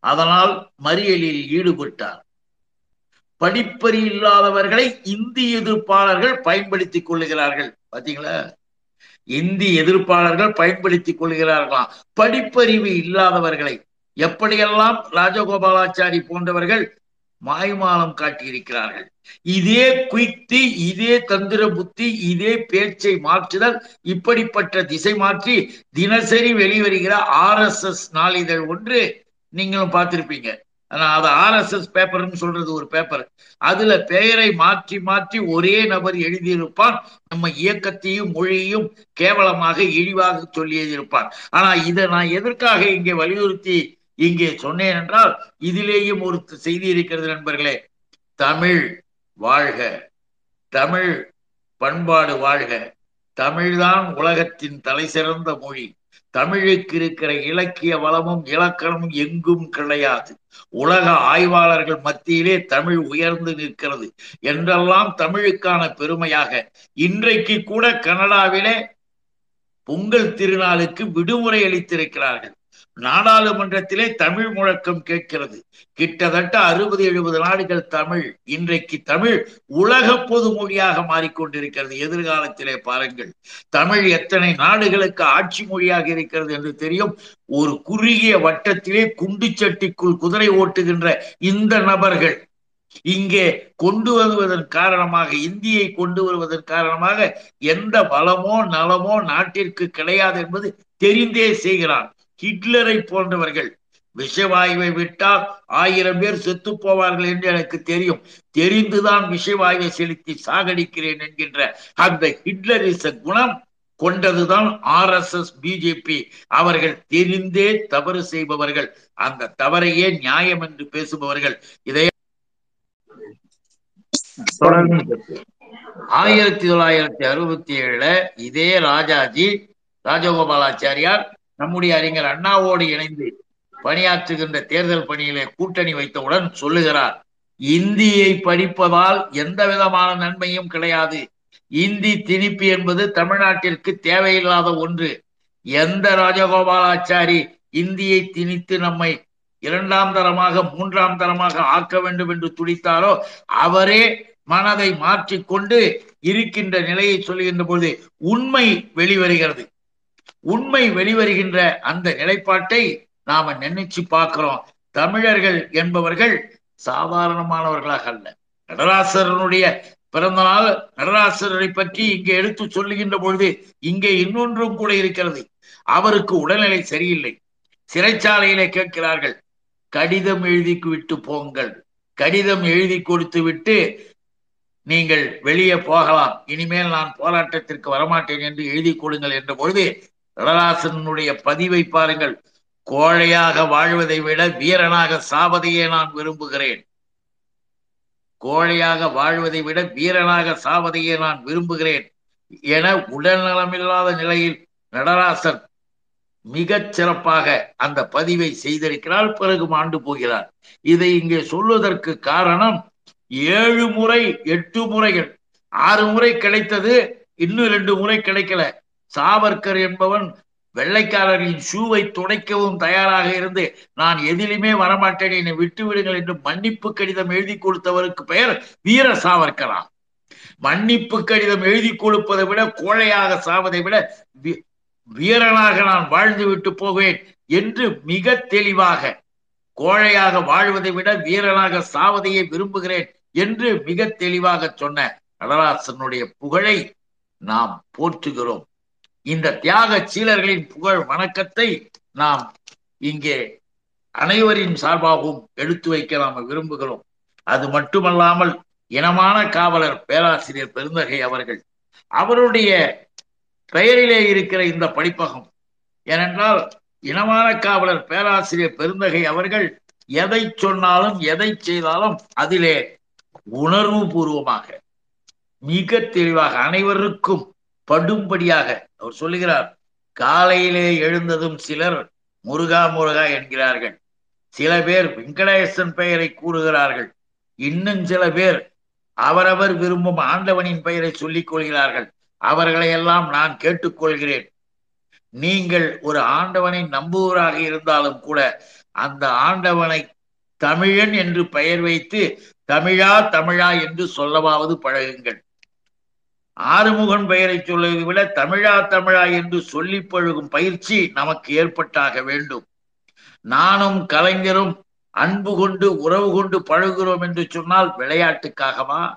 அதனால் மறியலில் ஈடுபட்டார். படிப்பறி இல்லாதவர்களை இந்தி எதிர்ப்பாளர்கள் பயன்படுத்திக் கொள்ளுகிறார்கள். பாத்தீங்களா? இந்தி எதிர்ப்பாளர்கள் பயன்படுத்திக் கொள்கிறார்களாம் படிப்பறிவு இல்லாதவர்களை எப்படியெல்லாம் ராஜகோபாலாச்சாரி போன்றவர்கள் மாய்மாலம் காட்டியிருக்கிறார்கள்? இதே குய்த்தி இதே தந்திர புத்தி இதே பேச்சை மாற்றுதல் இப்படிப்பட்ட திசை மாற்றி தினசரி வெளிவருகிற ஆர் எஸ் எஸ் நாளிதழ் ஒன்று நீங்களும் பார்த்திருப்பீங்க. ஆனா அது ஆர் எஸ் எஸ் பேப்பர்னு சொல்றது ஒரு பேப்பர். அதுல பெயரை மாற்றி மாற்றி ஒரே நபர் எழுதியிருப்பான். நம்ம இயக்கத்தையும் மொழியையும் கேவலமாக இழிவாக சொல்லி எழுதியிருப்பான் ஆனா இதை நான் எதற்காக இங்கே வலியுறுத்தி இங்கே சொன்னேன் என்றால் இதிலேயும் ஒரு செய்தி இருக்கிறது நண்பர்களே. தமிழ் வாழ்க. தமிழ் பண்பாடு வாழ்க. தமிழ்தான் உலகத்தின் தலை சிறந்த மொழி. தமிழுக்கு இருக்கிற இலக்கிய வளமும் இலக்கணமும் எங்கும் கிடையாது. உலக ஆய்வாளர்கள் மத்தியிலே தமிழ் உயர்ந்து நிற்கிறது. என்றெல்லாம் தமிழுக்கான பெருமையாக இன்றைக்கு கூட கனடாவிலே பொங்கல் திருநாளுக்கு விடுமுறை அளித்திருக்கிறார்கள். நாடாளுமன்றத்திலே தமிழ் முழக்கம் கேட்கிறது. கிட்டத்தட்ட அறுபது எழுபது நாடுகள் தமிழ் இன்றைக்கு தமிழ் உலக பொது மொழியாக மாறிக்கொண்டிருக்கிறது. எதிர்காலத்திலே பாருங்கள் தமிழ் எத்தனை நாடுகளுக்கு ஆட்சி மொழியாக இருக்கிறது என்று தெரியும். ஒரு குறுகிய வட்டத்திலே குண்டு சட்டிக்குள் குதிரை ஓட்டுகின்ற இந்த நபர்கள் இங்கே கொண்டு வருவதன் காரணமாக இந்தியை கொண்டு வருவதன் காரணமாக எந்த பலமோ நலமோ நாட்டிற்கு கிடையாது என்பது தெரிந்தே செய்கிறான். ஹிட்லரை போன்றவர்கள். விஷவாயுவை விட்டால் ஆயிரம் பேர் செத்து போவார்கள் என்று எனக்கு தெரியும். தெரிந்துதான் விஷவாயுவை செலுத்தி சாகடிக்கிறேன் என்கின்ற அந்த ஹிட்லரிச குணம் கொண்டதுதான் ஆர் எஸ் எஸ் பிஜேபி. அவர்கள் தெரிந்தே தவறு செய்பவர்கள். அந்த தவறையே நியாயம் என்று பேசுபவர்கள். இதை ஆயிரத்தி தொள்ளாயிரத்தி அறுபத்தி ஏழுல இதே ராஜாஜி ராஜகோபாலாச்சாரியார் நம்முடைய அறிஞர் அண்ணாவோடு இணைந்து பணியாற்றுகின்ற தேர்தல் பணியிலே கூட்டணி வைத்தவுடன் சொல்லுகிறார் இந்தியை படிப்பதால் எந்த விதமான நன்மையும் கிடையாது. இந்தி திணிப்பு என்பது தமிழ்நாட்டிற்கு தேவையில்லாத ஒன்று. எந்த ராஜகோபாலாச்சாரி இந்தியை திணித்து நம்மை இரண்டாம் தரமாக மூன்றாம் தரமாக ஆக்க வேண்டும் என்று துடித்தாரோ அவரே மனதை மாற்றிக்கொண்டு இருக்கின்ற நிலையை சொல்லுகின்ற பொழுது உண்மை வெளிவருகிறது. உண்மை வெளிவருகின்ற அந்த நிலைப்பாட்டை நாம நினைச்சு பார்க்கிறோம். தமிழர்கள் என்பவர்கள் சாதாரணமானவர்களாக அல்ல. நடராசரனுடைய பிறந்த நாள் நடராசரனை பற்றி இங்கே எடுத்து சொல்லுகின்ற பொழுது இங்கே இன்னொன்றும் கூட இருக்கிறது. அவருக்கு உடல்நிலை சரியில்லை. சிறைச்சாலையிலே கேட்கிறார்கள் கடிதம் எழுதி விட்டு போங்கள். கடிதம் எழுதி கொடுத்து விட்டு நீங்கள் வெளியே போகலாம். இனிமேல் நான் போராட்டத்திற்கு வரமாட்டேன் என்று எழுதி கொடுங்கள் என்ற பொழுது நடராசனுடைய பதிவை பாருங்கள். கோழையாக வாழ்வதை விட வீரனாக சாவதையே நான் விரும்புகிறேன். கோழையாக வாழ்வதை விட வீரனாக சாவதையே நான் விரும்புகிறேன். என உடல் நலமில்லாத நிலையில் நடராசன் மிகச் சிறப்பாக அந்த பதிவை செய்திருக்கிறார். பிறகு மாண்டு போகிறார். இதை இங்கே சொல்வதற்கு காரணம் ஏழு முறை எட்டு முறைகள் ஆறு முறை கிடைத்தது இன்னும் ரெண்டு முறை கிடைக்கல. சாவர்கர் என்பவன் வெள்ளைக்காரர்களின் ஷூவை துடைக்கவும் தயாராக இருந்து நான் எதிலுமே வரமாட்டேன் என்னை விட்டு விடுங்கள் என்று மன்னிப்பு கடிதம் எழுதி கொடுத்தவருக்கு பெயர் வீர சாவர்கரா. மன்னிப்பு கடிதம் எழுதி கொடுப்பதை விட கோழையாக சாவதை விட வீரனாக நான் வாழ்ந்து விட்டு போவேன் என்று மிக தெளிவாக கோழையாக வாழ்வதை விட வீரனாக சாவதையே விரும்புகிறேன் என்று மிக தெளிவாக சொன்ன நடராசனுடைய புகழை நாம் போற்றுகிறோம். இந்த தியாக சீலர்களின் புகழ் வணக்கத்தை நாம் இங்கே அனைவரின் சார்பாகவும் எடுத்து வைக்க நாம் விரும்புகிறோம். அது மட்டுமல்லாமல் இனமான காவலர் பேராசிரியர் பெருந்தகை அவர்கள் அவருடைய பெயரிலே இருக்கிற இந்த படிப்பகம். ஏனென்றால் இனமான காவலர் பேராசிரியர் பெருந்தகை அவர்கள் எதை சொன்னாலும் எதை செய்தாலும் அதிலே உணர்வு பூர்வமாக மிக தெளிவாக அனைவருக்கும் படும்படியாக அவர் சொல்லுகிறார் காலையிலே எழுந்ததும் சிலர் முருகா முருகா என்கிறார்கள். சில பேர் வெங்கடேசன் பெயரை கூறுகிறார்கள். இன்னும் சில பேர் அவரவர் விரும்பும் ஆண்டவனின் பெயரை சொல்லிக் கொள்கிறார்கள். அவர்களை எல்லாம் நான் கேட்டுக்கொள்கிறேன். நீங்கள் ஒரு ஆண்டவனை நம்புவராக இருந்தாலும் கூட அந்த ஆண்டவனை தமிழன் என்று பெயர் வைத்து தமிழா தமிழா என்று சொல்லவாவது பழகுங்கள். ஆறுமுகன் பெயரை சொல்வதை விட தமிழா தமிழா என்று சொல்லி பழகும் பயிற்சி நமக்கு ஏற்பட்டாக வேண்டும். நானும் கலைஞரும் அன்பு கொண்டு உறவு கொண்டு பழகுகிறோம் என்று சொன்னால் விளையாட்டுக்காகவா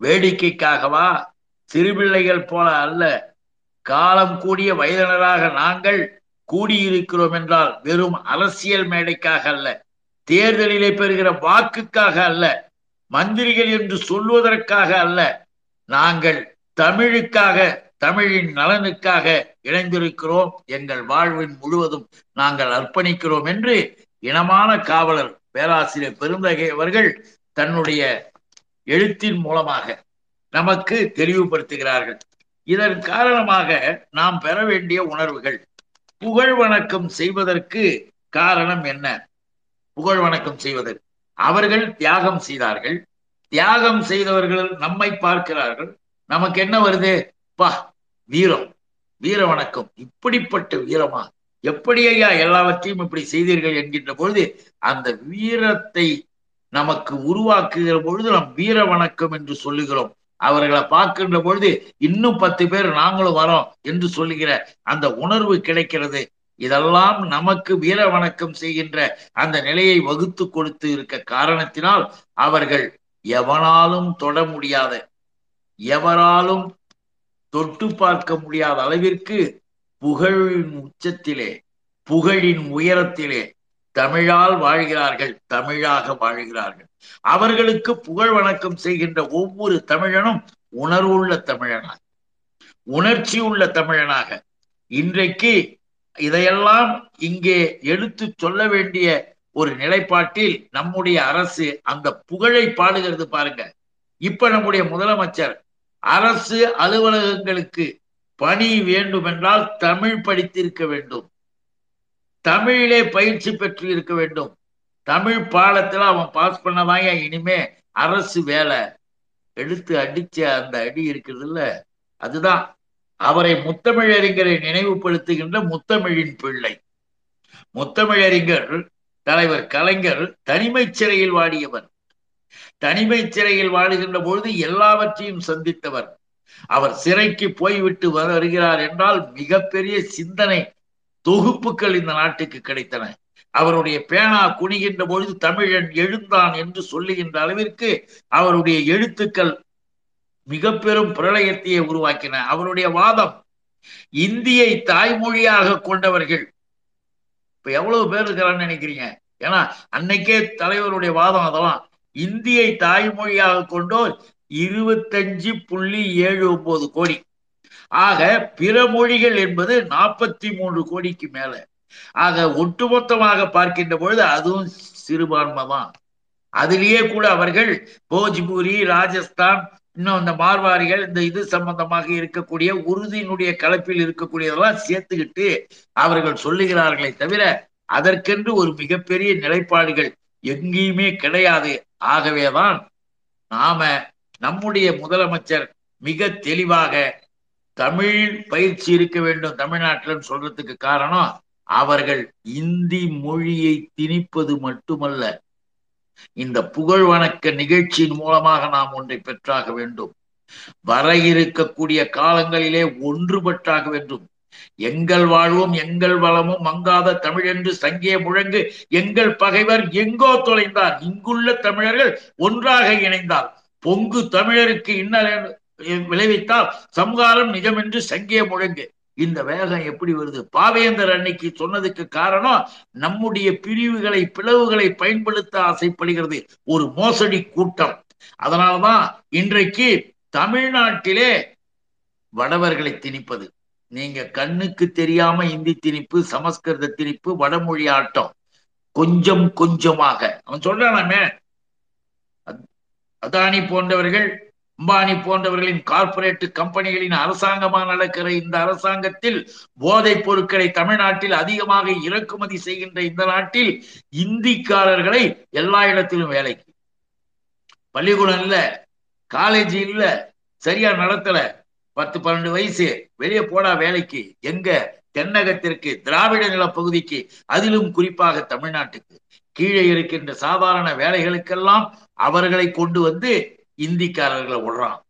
வேடிக்கைக்காகவா சிறுபிள்ளைகள் போல அல்ல. காலம் கூடிய வயதினராக நாங்கள் கூடியிருக்கிறோம் என்றால் வெறும் அரசியல் மேடைக்காக அல்ல தேர்தலிலே பெறுகிற வாக்குக்காக அல்ல மந்திரிகள் என்று சொல்வதற்காக அல்ல. நாங்கள் தமிழுக்காக தமிழின் நலனுக்காக இணைந்திருக்கிறோம். எங்கள் வாழ்வின் முழுவதும் நாங்கள் அர்ப்பணிக்கிறோம் என்று இனமான காவலர் பேராசிரியர் பெருந்தகை அவர்கள் தன்னுடைய எழுத்தின் மூலமாக நமக்கு தெளிவுபடுத்துகிறார்கள். இதன் காரணமாக நாம் பெற வேண்டிய உணர்வுகள் புகழ் வணக்கம் செய்வதற்கு காரணம் என்ன? புகழ் வணக்கம் செய்வதற்கு. அவர்கள் தியாகம் செய்தார்கள். தியாகம் செய்தவர்கள் நம்மை பார்க்கிறார்கள். நமக்கு என்ன வருது? பா வீரம். வீர வணக்கம். இப்படிப்பட்ட வீரமா? எப்படி ஐயா எல்லாவற்றையும் இப்படி செய்தீர்கள் என்கின்ற பொழுது அந்த வீரத்தை நமக்கு உருவாக்குகிற பொழுது நாம் வீர வணக்கம் என்று சொல்லுகிறோம். அவர்களை பார்க்கின்ற பொழுது இன்னும் பத்து பேர் நாங்களும் வரோம் என்று சொல்லுகிற அந்த உணர்வு கிடைக்கிறது. இதெல்லாம் நமக்கு வீர வணக்கம் செய்கின்ற அந்த நிலையை வகுத்து கொடுத்து இருக்க காரணத்தினால் அவர்கள் எவனாலும் தொட முடியாத எவராலும் தொட்டு பார்க்க முடியாத அளவிற்கு புகழின் உச்சத்திலே புகழின் உயரத்திலே தமிழால் வாழ்கிறார்கள் தமிழாக வாழ்கிறார்கள். அவர்களுக்கு புகழ் வணக்கம் செய்கின்ற ஒவ்வொரு தமிழனும் உணர்வுள்ள தமிழனாக உணர்ச்சி உள்ள தமிழனாக. இன்றைக்கு இதையெல்லாம் இங்கே எடுத்து சொல்ல வேண்டிய ஒரு நிலைப்பாட்டில் நம்முடைய அரசு அந்த புகழை பாடுகிறது பாருங்க. இப்ப நம்முடைய முதலமைச்சர் அரசு அலுவலகங்களுக்கு பணி வேண்டும் என்றால் தமிழ் படித்திருக்க வேண்டும். தமிழிலே பயிற்சி பெற்று இருக்க வேண்டும். தமிழ் பாடத்துல அவன் பாஸ் பண்ணதான் இனிமே அரசு வேலை. எடுத்து அடிச்ச அந்த அடி இருக்கிறது இல்ல அதுதான். அவரை முத்தமிழறிஞரை நினைவுபடுத்துகின்ற முத்தமிழின் பிள்ளை. முத்தமிழறிஞர் தலைவர் கலைஞர் தனிமை சிறையில் வாடியவர். தனிமை சிறையில் வாடுகின்ற பொழுது எல்லாவற்றையும் சந்தித்தவர். அவர் சிறைக்கு போய்விட்டு வருகிறார் என்றால் மிகப்பெரிய சிந்தனை தொகுப்புகள் இந்த நாட்டுக்கு கிடைத்தன. அவருடைய பேனா குனிகின்ற பொழுது தமிழன் எழுந்தான் என்று சொல்லுகின்ற அளவிற்கு அவருடைய எழுத்துக்கள் மிக பெரும் பிரளயத்தையே உருவாக்கின. அவருடைய வாதம் இந்தியை தாய்மொழியாக கொண்டவர்கள். இப்ப எவ்வளவு பேர் இருக்கிறான்னு நினைக்கிறீங்க? ஏன்னா அன்னைக்கே தலைவருடைய வாதம் அதெல்லாம். இந்தியை தாய்மொழியாக கொண்டோர் இருபத்தஞ்சு புள்ளி ஏழு ஒன்பது கோடி. ஆக பிற மொழிகள் என்பது நாற்பத்தி மூன்று கோடிக்கு மேல. ஆக ஒட்டுமொத்தமாக பார்க்கின்ற பொழுது அதுவும் சிறுபான்மை தான் அதிலேயே கூட அவர்கள் போஜ்பூரி ராஜஸ்தான் இன்னும் இந்த மார்வாரிகள் இந்த இது சம்பந்தமாக இருக்கக்கூடிய உறுதியினுடைய கலப்பில் இருக்கக்கூடியதெல்லாம் சேர்த்துக்கிட்டு அவர்கள் சொல்லுகிறார்களே தவிர அதற்கென்று ஒரு மிகப்பெரிய நிலைப்பாடுகள் எங்கேயுமே கிடையாது. ஆகவேதான் நாம நம்முடைய முதலமைச்சர் மிக தெளிவாக தமிழ் பயிற்சி இருக்க வேண்டும் தமிழ்நாட்டில் சொல்றதுக்கு காரணம் அவர்கள் இந்தி மொழியை திணிப்பது மட்டுமல்ல. இந்த புகழ் வணக்க நிகழ்ச்சியின் மூலமாக நாம் ஒன்றை பெற்றாக வேண்டும். வர இருக்கக்கூடிய காலங்களிலே ஒன்றுபட்டாக வேண்டும். எங்கள் வாழ்வும் எங்கள் வளமும் மங்காத தமிழ் என்று சங்கே முழங்கு எங்கள் பகைவர் எங்கோ தொலைந்தார். இங்குள்ள தமிழர்கள் ஒன்றாக இணைந்தார் பொங்கு தமிழருக்கு இன்னல் விளைவித்தால் சம்ஹாரம் நிஜம் என்று சங்கே முழங்கு. இந்த வேகம் எப்படி வருது? பாவேந்தர் அன்னைக்கு சொன்னதுக்கு காரணம் நம்முடைய பிரிவுகளை பிளவுகளை பயன்படுத்த ஆசைப்படுகிறது. ஒரு மோசடி கூட்டம். அதனாலதான் இன்றைக்கு தமிழ்நாட்டிலே வடவர்களை திணிப்பது. நீங்க கண்ணுக்கு தெரியாம இந்தி திணிப்பு சமஸ்கிருத திணிப்பு வடமொழி ஆட்டம். கொஞ்சம் கொஞ்சமாக. அவன் சொல்றானாமே அதானி போன்றவர்கள் அம்பானி போன்றவர்களின் கார்பரேட் கம்பெனிகளின் அரசாங்கமாக நடக்கிற இந்த அரசாங்கத்தில் போதைப் பொருட்களை தமிழ்நாட்டில் அதிகமாக இறக்குமதி செய்கின்ற இந்த நாட்டில் இந்திக்காரர்களை எல்லா இடத்திலும் வேலைக்கு. பள்ளிக்கூடம் இல்ல காலேஜ் இல்ல சரியா நடத்தல. பத்து பன்னெண்டு வயசு. வெளியே போடா வேலைக்கு. எங்க? தென்னகத்திற்கு திராவிட நிலப்பகுதிக்கு. அதிலும் குறிப்பாக தமிழ்நாட்டுக்கு. கீழே இருக்கின்ற சாதாரண வேலைகளுக்கெல்லாம் அவர்களை கொண்டு வந்து இந்திக்காரர்களை விடுறான்.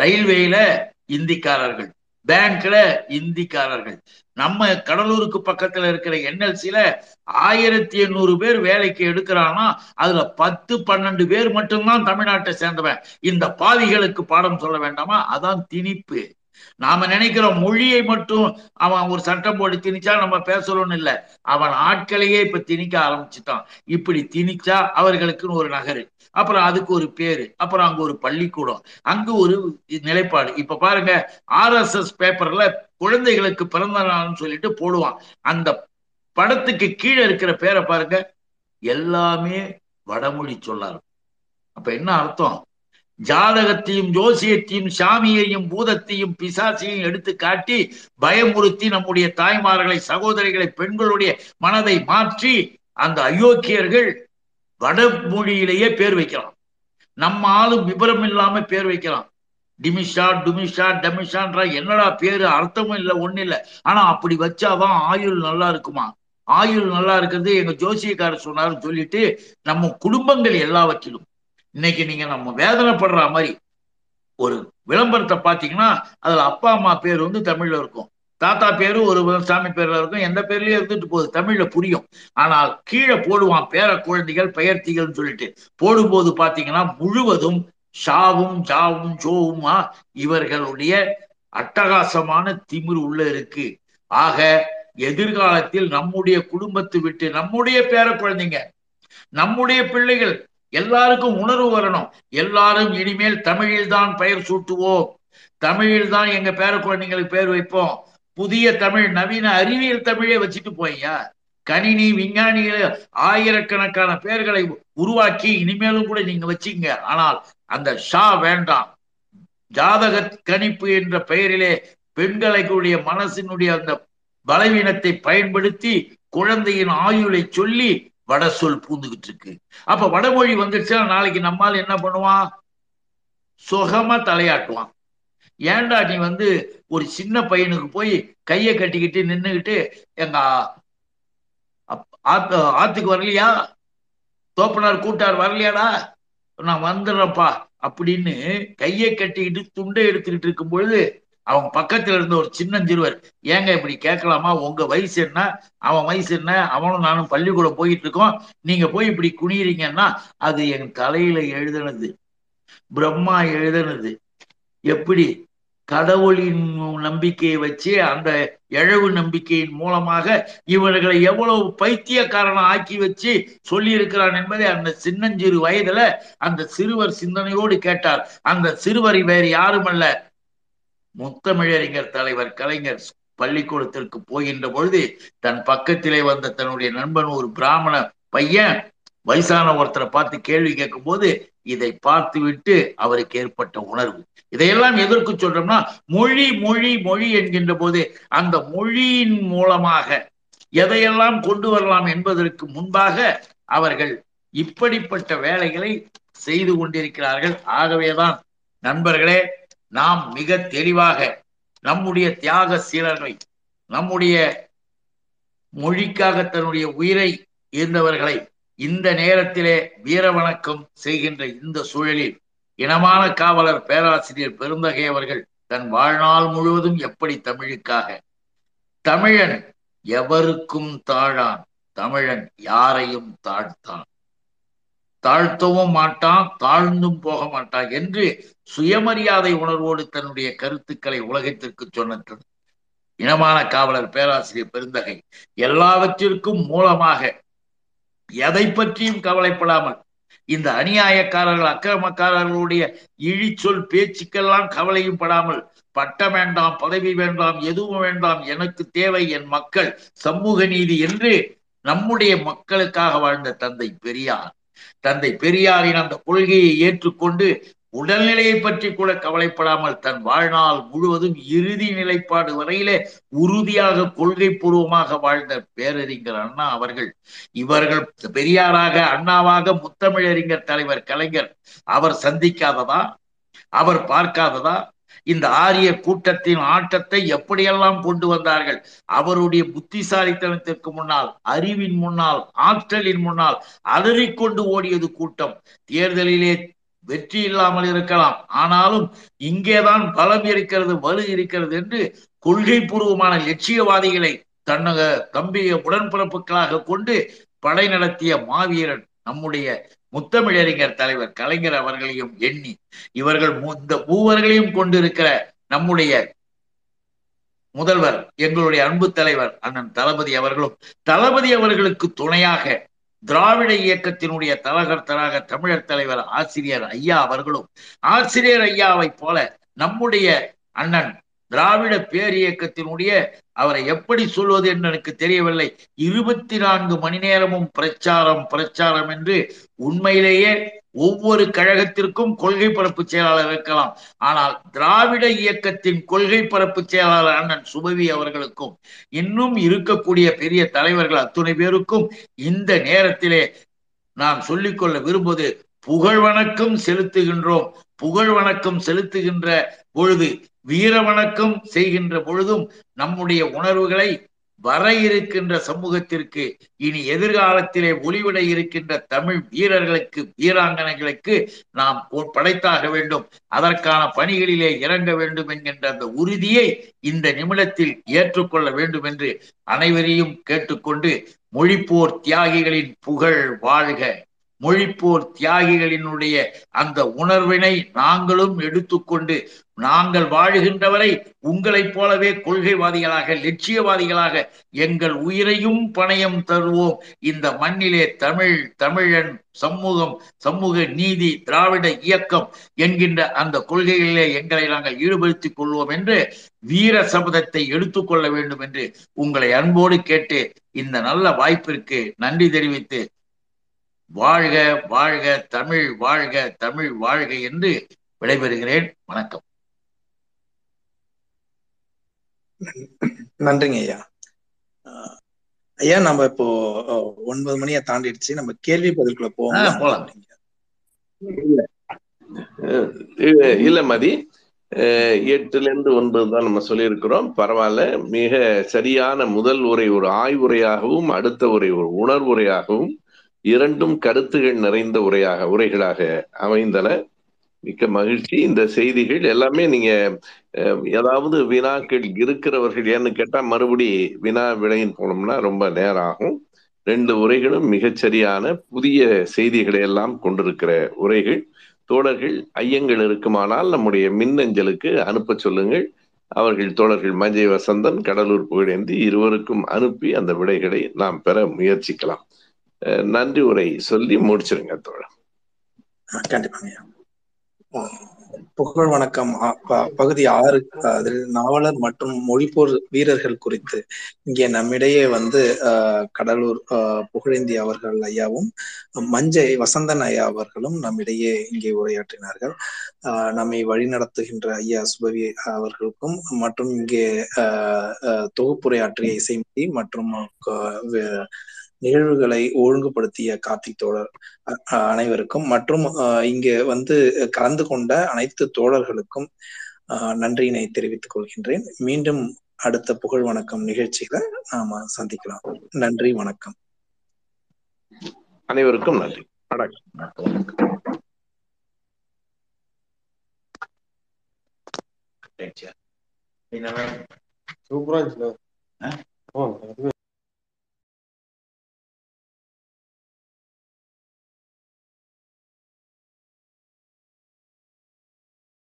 ரயில்வேல இந்திக்காரர்கள். பேங்க்ல இந்திக்காரர்கள். நம்ம கடலூருக்கு பக்கத்துல இருக்கிற என்எல்சியில ஆயிரத்தி எண்ணூறு பேர் வேலைக்கு எடுக்கிறான்னா அதுல பத்து பன்னெண்டு பேர் மட்டும்தான் தமிழ்நாட்டை சேர்ந்தவன். இந்த பாவிகளுக்கு பாடம் சொல்ல வேண்டாமா? அதான் திணிப்பு. நாம நினைக்கிற மொழியை மட்டும் அவன் ஒரு சட்டம் போட்டு திணிச்சா நம்ம பேசணும்னு இல்லை. அவன் ஆட்களையே இப்ப திணிக்க ஆரம்பிச்சுட்டான். இப்படி திணிச்சா அவர்களுக்குன்னு ஒரு நகரு. அப்புறம் அதுக்கு ஒரு பேரு அப்புறம் அங்க ஒரு பள்ளிக்கூடம் அங்க ஒரு நிலைப்பாடு. இப்ப பாருங்க ஆர் எஸ் எஸ் பேப்பர்ல குழந்தைகளுக்கு பிறந்த நாள்னு சொல்லிட்டு போடுவான். அந்த படத்துக்கு கீழே இருக்கிற பேரை பாருங்க எல்லாமே வடமொழி சொல்லாரு. அப்ப என்ன அர்த்தம்? ஜாதகத்தையும் ஜோசியத்தையும் சாமியையும் பூதத்தையும் பிசாசியையும் எடுத்து காட்டி பயமுறுத்தி நம்முடைய தாய்மார்களை சகோதரிகளை பெண்களுடைய மனதை மாற்றி அந்த அயோக்கியர்கள் வடமொழியிலேயே பேர் வைக்கலாம். நம்ம ஆளும் விபரம் இல்லாம பேர் வைக்கலாம். டிமிஷா டுமிஷா டமிஷான்ற என்னடா பேரு? அர்த்தமும் இல்லை ஒண்ணு இல்லை. ஆனா அப்படி வச்சாதான் ஆயுள் நல்லா இருக்குமா? ஆயுள் நல்லா இருக்கிறது எங்க ஜோசியக்காரர் சொன்னாருன்னு சொல்லிட்டு நம்ம குடும்பங்கள் எல்லாவற்றிலும். இன்னைக்கு நீங்க நம்ம வேதனைப்படுற மாதிரி ஒரு விளம்பரத்தை பாத்தீங்கன்னா அதுல அப்பா அம்மா பேர் வந்து தமிழ்ல இருக்கும். தாத்தா பேரு ஒரு சாமி பேர்ல இருக்கும். எந்த பேர்லயும் இருந்துட்டு போகுது. தமிழ்ல புரியும். ஆனால் கீழே போடுவான் பேர குழந்தைகள் பெயர்த்திகள்னு சொல்லிட்டு. போடும்போது பாத்தீங்கன்னா முழுவதும் ஷாவும் ஜாவும் ஜோவுமா இவர்களுடைய அட்டகாசமான திமிர் உள்ள இருக்கு. ஆக எதிர்காலத்தில் நம்முடைய குடும்பத்தை விட்டு நம்முடைய பேர குழந்தைங்க நம்முடைய பிள்ளைகள் எல்லாருக்கும் உணர்வு வரணும். எல்லாரும் இனிமேல் தமிழில் தான் பெயர் சூட்டுவோம். தமிழில் தான் எங்க பேர குழந்தைங்களுக்கு பேர் வைப்போம். புதிய தமிழ் நவீன அறிவியல் தமிழே வச்சுட்டு போய்யா? கணினி விஞ்ஞானிகள் ஆயிரக்கணக்கான பெயர்களை உருவாக்கி இனிமேலும் கூட நீங்க வச்சீங்க. ஆனால் அந்த ஷா வேண்டாம். ஜாதக கணிப்பு என்ற பெயரிலே பெண்களுடைய மனசினுடைய அந்த பலவீனத்தை பயன்படுத்தி குழந்தையின் ஆயுளை சொல்லி வட சொல் பூந்துகிட்டு இருக்கு. அப்ப வடமொழி வந்துருச்சுன்னா நாளைக்கு நம்மால் என்ன பண்ணுவான்? சுகமா தலையாட்டுவான். ஏன்டா நீ வந்து ஒரு சின்ன பையனுக்கு போய் கையை கட்டிக்கிட்டு நின்றுக்கிட்டு எங்க ஆத்து ஆத்துக்கு வரலையா? தோப்பனார் கூட்டார் வரலையாடா? நான் வந்துடுறப்பா அப்படின்னு கையை கட்டிக்கிட்டு துண்டை எடுத்துக்கிட்டு இருக்கும் பொழுது அவன் பக்கத்துல இருந்த ஒரு சின்னஞ்சிறுவர் ஏங்க இப்படி கேட்கலாமா? உங்க வயசு என்ன? அவன் வயசு என்ன? அவனும் நானும் பள்ளிக்கூடம் போயிட்டு இருக்கோம். நீங்க போய் இப்படி குனியிறீங்கன்னா அது என் தலையில எழுதுனது. பிரம்மா எழுதுனது. எப்படி கடவுளின் நம்பிக்கையை வச்சு அந்த இழவு நம்பிக்கையின் மூலமாக இவர்களை எவ்வளவு பைத்தியக்காரனை ஆக்கி வச்சு சொல்லி இருக்கிறான் என்பதை அந்த சின்னஞ்சிறு வயதுல அந்த சிறுவர் சிந்தனையோடு கேட்டார். அந்த சிறுவர் வேறு யாரும் அல்ல முத்தமிழறிஞர் தலைவர் கலைஞர் பள்ளிக்கூடத்திற்கு போகின்ற பொழுது தன் பக்கத்திலே வந்த தன்னுடைய நண்பன் ஒரு பிராமண பையன் வயசான ஒருத்தரை பார்த்து கேள்வி கேட்கும் போது இதை பார்த்து விட்டு அவருக்கு ஏற்பட்ட உணர்வு. இதையெல்லாம் எதற்கு சொல்றோம்னா மொழி மொழி மொழி என்கின்ற போது அந்த மொழியின் மூலமாக எதையெல்லாம் கொண்டு வரலாம் என்பதற்கு முன்பாக அவர்கள் இப்படிப்பட்ட வேலைகளை செய்து கொண்டிருக்கிறார்கள். ஆகவேதான் நண்பர்களே நாம் மிக தெளிவாக நம்முடைய தியாக சீலர்களை நம்முடைய மொழிக்காக தன்னுடைய உயிரை இருந்தவர்களை இந்த நேரத்திலே வீர வணக்கம் செய்கின்ற இந்த சூழலில் இனமான காவலர் பேராசிரியர் பெருந்தகை அவர்கள் தன் வாழ்நாள் முழுவதும் எப்படி தமிழுக்காக? தமிழன் எவருக்கும் தாழான் தமிழன் யாரையும் தாழ்த்தான். தாழ்த்தவும் மாட்டான் தாழ்ந்தும் போக மாட்டான் என்று சுயமரியாதை உணர்வோடு தன்னுடைய கருத்துக்களை உலகத்திற்கு சொன்னது இனமான காவலர் பேராசிரியர் பெருந்தகை எல்லாவற்றிற்கும் மூலமாக எதை பற்றியும் கவலைப்படாமல் இந்த அநியாயக்காரர்கள் அக்கிரமக்காரர்களுடைய இழிச்சொல் பேச்சுக்கெல்லாம் கவலையும் படாமல் பட்டம் வேண்டாம் பதவி வேண்டாம் எதுவும் வேண்டாம் எனக்கு தேவை என் மக்கள் சமூக நீதி என்று நம்முடைய மக்களுக்காக வாழ்ந்த தந்தை பெரியார். தந்தை பெரியாரின் அந்த கொள்கையை ஏற்றுக்கொண்டு உடல்நிலையை பற்றி கூட கவலைப்படாமல் தன் வாழ்நாள் முழுவதும் இறுதி நிலைப்பாடு வரையிலே உறுதியாக கொள்கை பூர்வமாக வாழ்ந்த பேரறிஞர் அண்ணா அவர்கள். இவர்கள் பெரியாராக அண்ணாவாக முத்தமிழறிஞர் தலைவர் கலைஞர். அவர் சந்திக்காததா? அவர் பார்க்காததா? இந்த ஆரிய கூட்டத்தின் ஆட்டத்தை எப்படியெல்லாம் கொண்டு வந்தார்கள்? அவருடைய புத்திசாலித்தனத்திற்கு முன்னால் அறிவின் முன்னால் ஆற்றலின் முன்னால் அலறிக்கொண்டு ஓடியது கூட்டம். தேர்தலிலே வெற்றி இல்லாமல் இருக்கலாம். ஆனாலும் இங்கேதான் பலம் இருக்கிறது வலு இருக்கிறது என்று கொள்கை பூர்வமான லட்சியவாதிகளை தன்னக தம்பிய உடன்பிறப்புகளாக கொண்டு படை நடத்திய மாவீரன் நம்முடைய முத்தமிழறிஞர் தலைவர் கலைஞர் அவர்களையும் எண்ணி இவர்கள் இந்த மூவர்களையும் கொண்டிருக்கிற நம்முடைய முதல்வர் எங்களுடைய அன்பு தலைவர் அண்ணன் தளபதி அவர்களும் தளபதி அவர்களுக்கு துணையாக திராவிட இயக்கத்தினுடைய தலகர்த்தராக தமிழர் தலைவர் ஆசிரியர் ஐயா அவர்களும் ஆசிரியர் ஐயாவை போல நம்முடைய அண்ணன் திராவிட பேர் இயக்கத்தினுடைய அவரை எப்படி சொல்வது என்று எனக்கு தெரியவில்லை. இருபத்தி நான்கு மணி நேரமும் பிரச்சாரம் பிரச்சாரம் என்று உண்மையிலேயே ஒவ்வொரு கழகத்திற்கும் கொள்கை பரப்பு செயலாளர் இருக்கலாம். ஆனால் திராவிட இயக்கத்தின் கொள்கை பரப்பு செயலாளர் அண்ணன் சுபவி அவர்களுக்கும் இன்னும் இருக்கக்கூடிய பெரிய தலைவர்கள் அத்துணை பேருக்கும் இந்த நேரத்திலே நாம் சொல்லிக்கொள்ள விரும்புவது புகழ் வணக்கம் செலுத்துகின்றோம். புகழ் வணக்கம் செலுத்துகின்ற பொழுது வீர வணக்கம் செய்கின்ற பொழுதும் நம்முடைய உணர்வுகளை வர இருக்கின்ற சமூகத்திற்கு இனி எதிர்காலத்திலே ஒளிவிட இருக்கின்ற தமிழ் வீரர்களுக்கு வீராங்கனைகளுக்கு நாம் படைத்தாக வேண்டும். அதற்கான பணிகளிலே இறங்க வேண்டும் என்கின்ற அந்த உறுதியை இந்த நிமிடத்தில் ஏற்றுக்கொள்ள வேண்டும் என்று அனைவரையும் கேட்டுக்கொண்டு மொழிப்போர் தியாகிகளின் புகழ் வாழ்க. மொழிப்போர் தியாகிகளினுடைய அந்த உணர்வினை நாங்களும் எடுத்துக்கொண்டு நாங்கள் வாழுகின்றவரை உங்களைப் போலவே கொள்கைவாதிகளாக லட்சியவாதிகளாக எங்கள் உயிரையும் பணயம் தருவோம். இந்த மண்ணிலே தமிழ் தமிழன் சமூகம் சமூக நீதி திராவிட இயக்கம் என்கின்ற அந்த கொள்கைகளிலே எங்களை நாங்கள் ஈடுபடுத்திக் கொள்வோம் என்று வீர சபதத்தை எடுத்துக்கொள்ள வேண்டும் என்று உங்களை அன்போடு கேட்டு இந்த நல்ல வாய்ப்பிற்கு நன்றி தெரிவித்து வாழ்க வாழ்க தமிழ் வாழ்க தமிழ் வாழ்க என்று விடைபெறுகிறேன். வணக்கம். நன்றிங்க ஐயா. ஐயா நம்ம இப்போ ஒன்பது மணியை தாண்டிடுச்சு. நம்ம கேள்வி பதிலுக்குள்ள போவோம்? போலாம். இல்ல. மதி. எட்டுல இருந்து ஒன்பது தான் நம்ம சொல்லியிருக்கிறோம். பரவாயில்ல. மிக சரியான முதல் உரை ஒரு ஆய்வுரையாகவும் அடுத்த உரை ஒரு உணர்வுரையாகவும் இரண்டும் கருத்துகள் நிறைந்த உரையாக உரைகளாக அமைந்தன. மிக்க மகிழ்ச்சி. இந்த செய்திகள் எல்லாமே நீங்க ஏதாவது வினாக்கள் இருக்கிறவர்கள் ஏன்னு கேட்டா மறுபடி வினா விடையின் போனோம்னா ரொம்ப நேரம் ஆகும் ரெண்டு உரைகளும் மிகச்சரியான புதிய செய்திகளை எல்லாம் கொண்டிருக்கிற உரைகள். தோழர்கள் ஐயங்கள் இருக்குமானால் நம்முடைய மின்னஞ்சலுக்கு அனுப்ப சொல்லுங்கள். அவர்கள் தோழர்கள் மஞ்சை வசந்தன் கடலூர் புகழேந்தி இருவருக்கும் அனுப்பி அந்த விடைகளை நாம் பெற முயற்சிக்கலாம். நன்றி உரை சொல்லி முடிச்சிருங்க தோழர். கண்டிப்பாங்க. புகழ் வணக்கம். பகுதி ஆறு அதில் நாவலர் மற்றும் மொழிப்போர் வீரர்கள் குறித்து இங்கே நம்மிடையே வந்து கடலூர் புகழேந்தி அவர்கள் ஐயாவும் மஞ்சை வசந்தன் ஐயா அவர்களும் நம்மிடையே இங்கே உரையாற்றினார்கள். நம்மை வழிநடத்துகின்ற ஐயா சுபவி அவர்களுக்கும் மற்றும் இங்கே தொகுப்புரையாற்றிய இசைமதி மற்றும் நிகழ்வுகளை ஒழுங்குபடுத்திய கார்த்திக் தோழர் அனைவருக்கும். மற்றும் இங்கே வந்து கலந்து கொண்ட அனைத்து தோழர்களுக்கும் நன்றியினை தெரிவித்துக் கொள்கின்றேன். மீண்டும் அடுத்த புகழ் வணக்கம் நிகழ்ச்சியில நாம சந்திக்கலாம். நன்றி வணக்கம். அனைவருக்கும் நன்றி. வணக்கம். சூப்பரா இருந்துச்சு.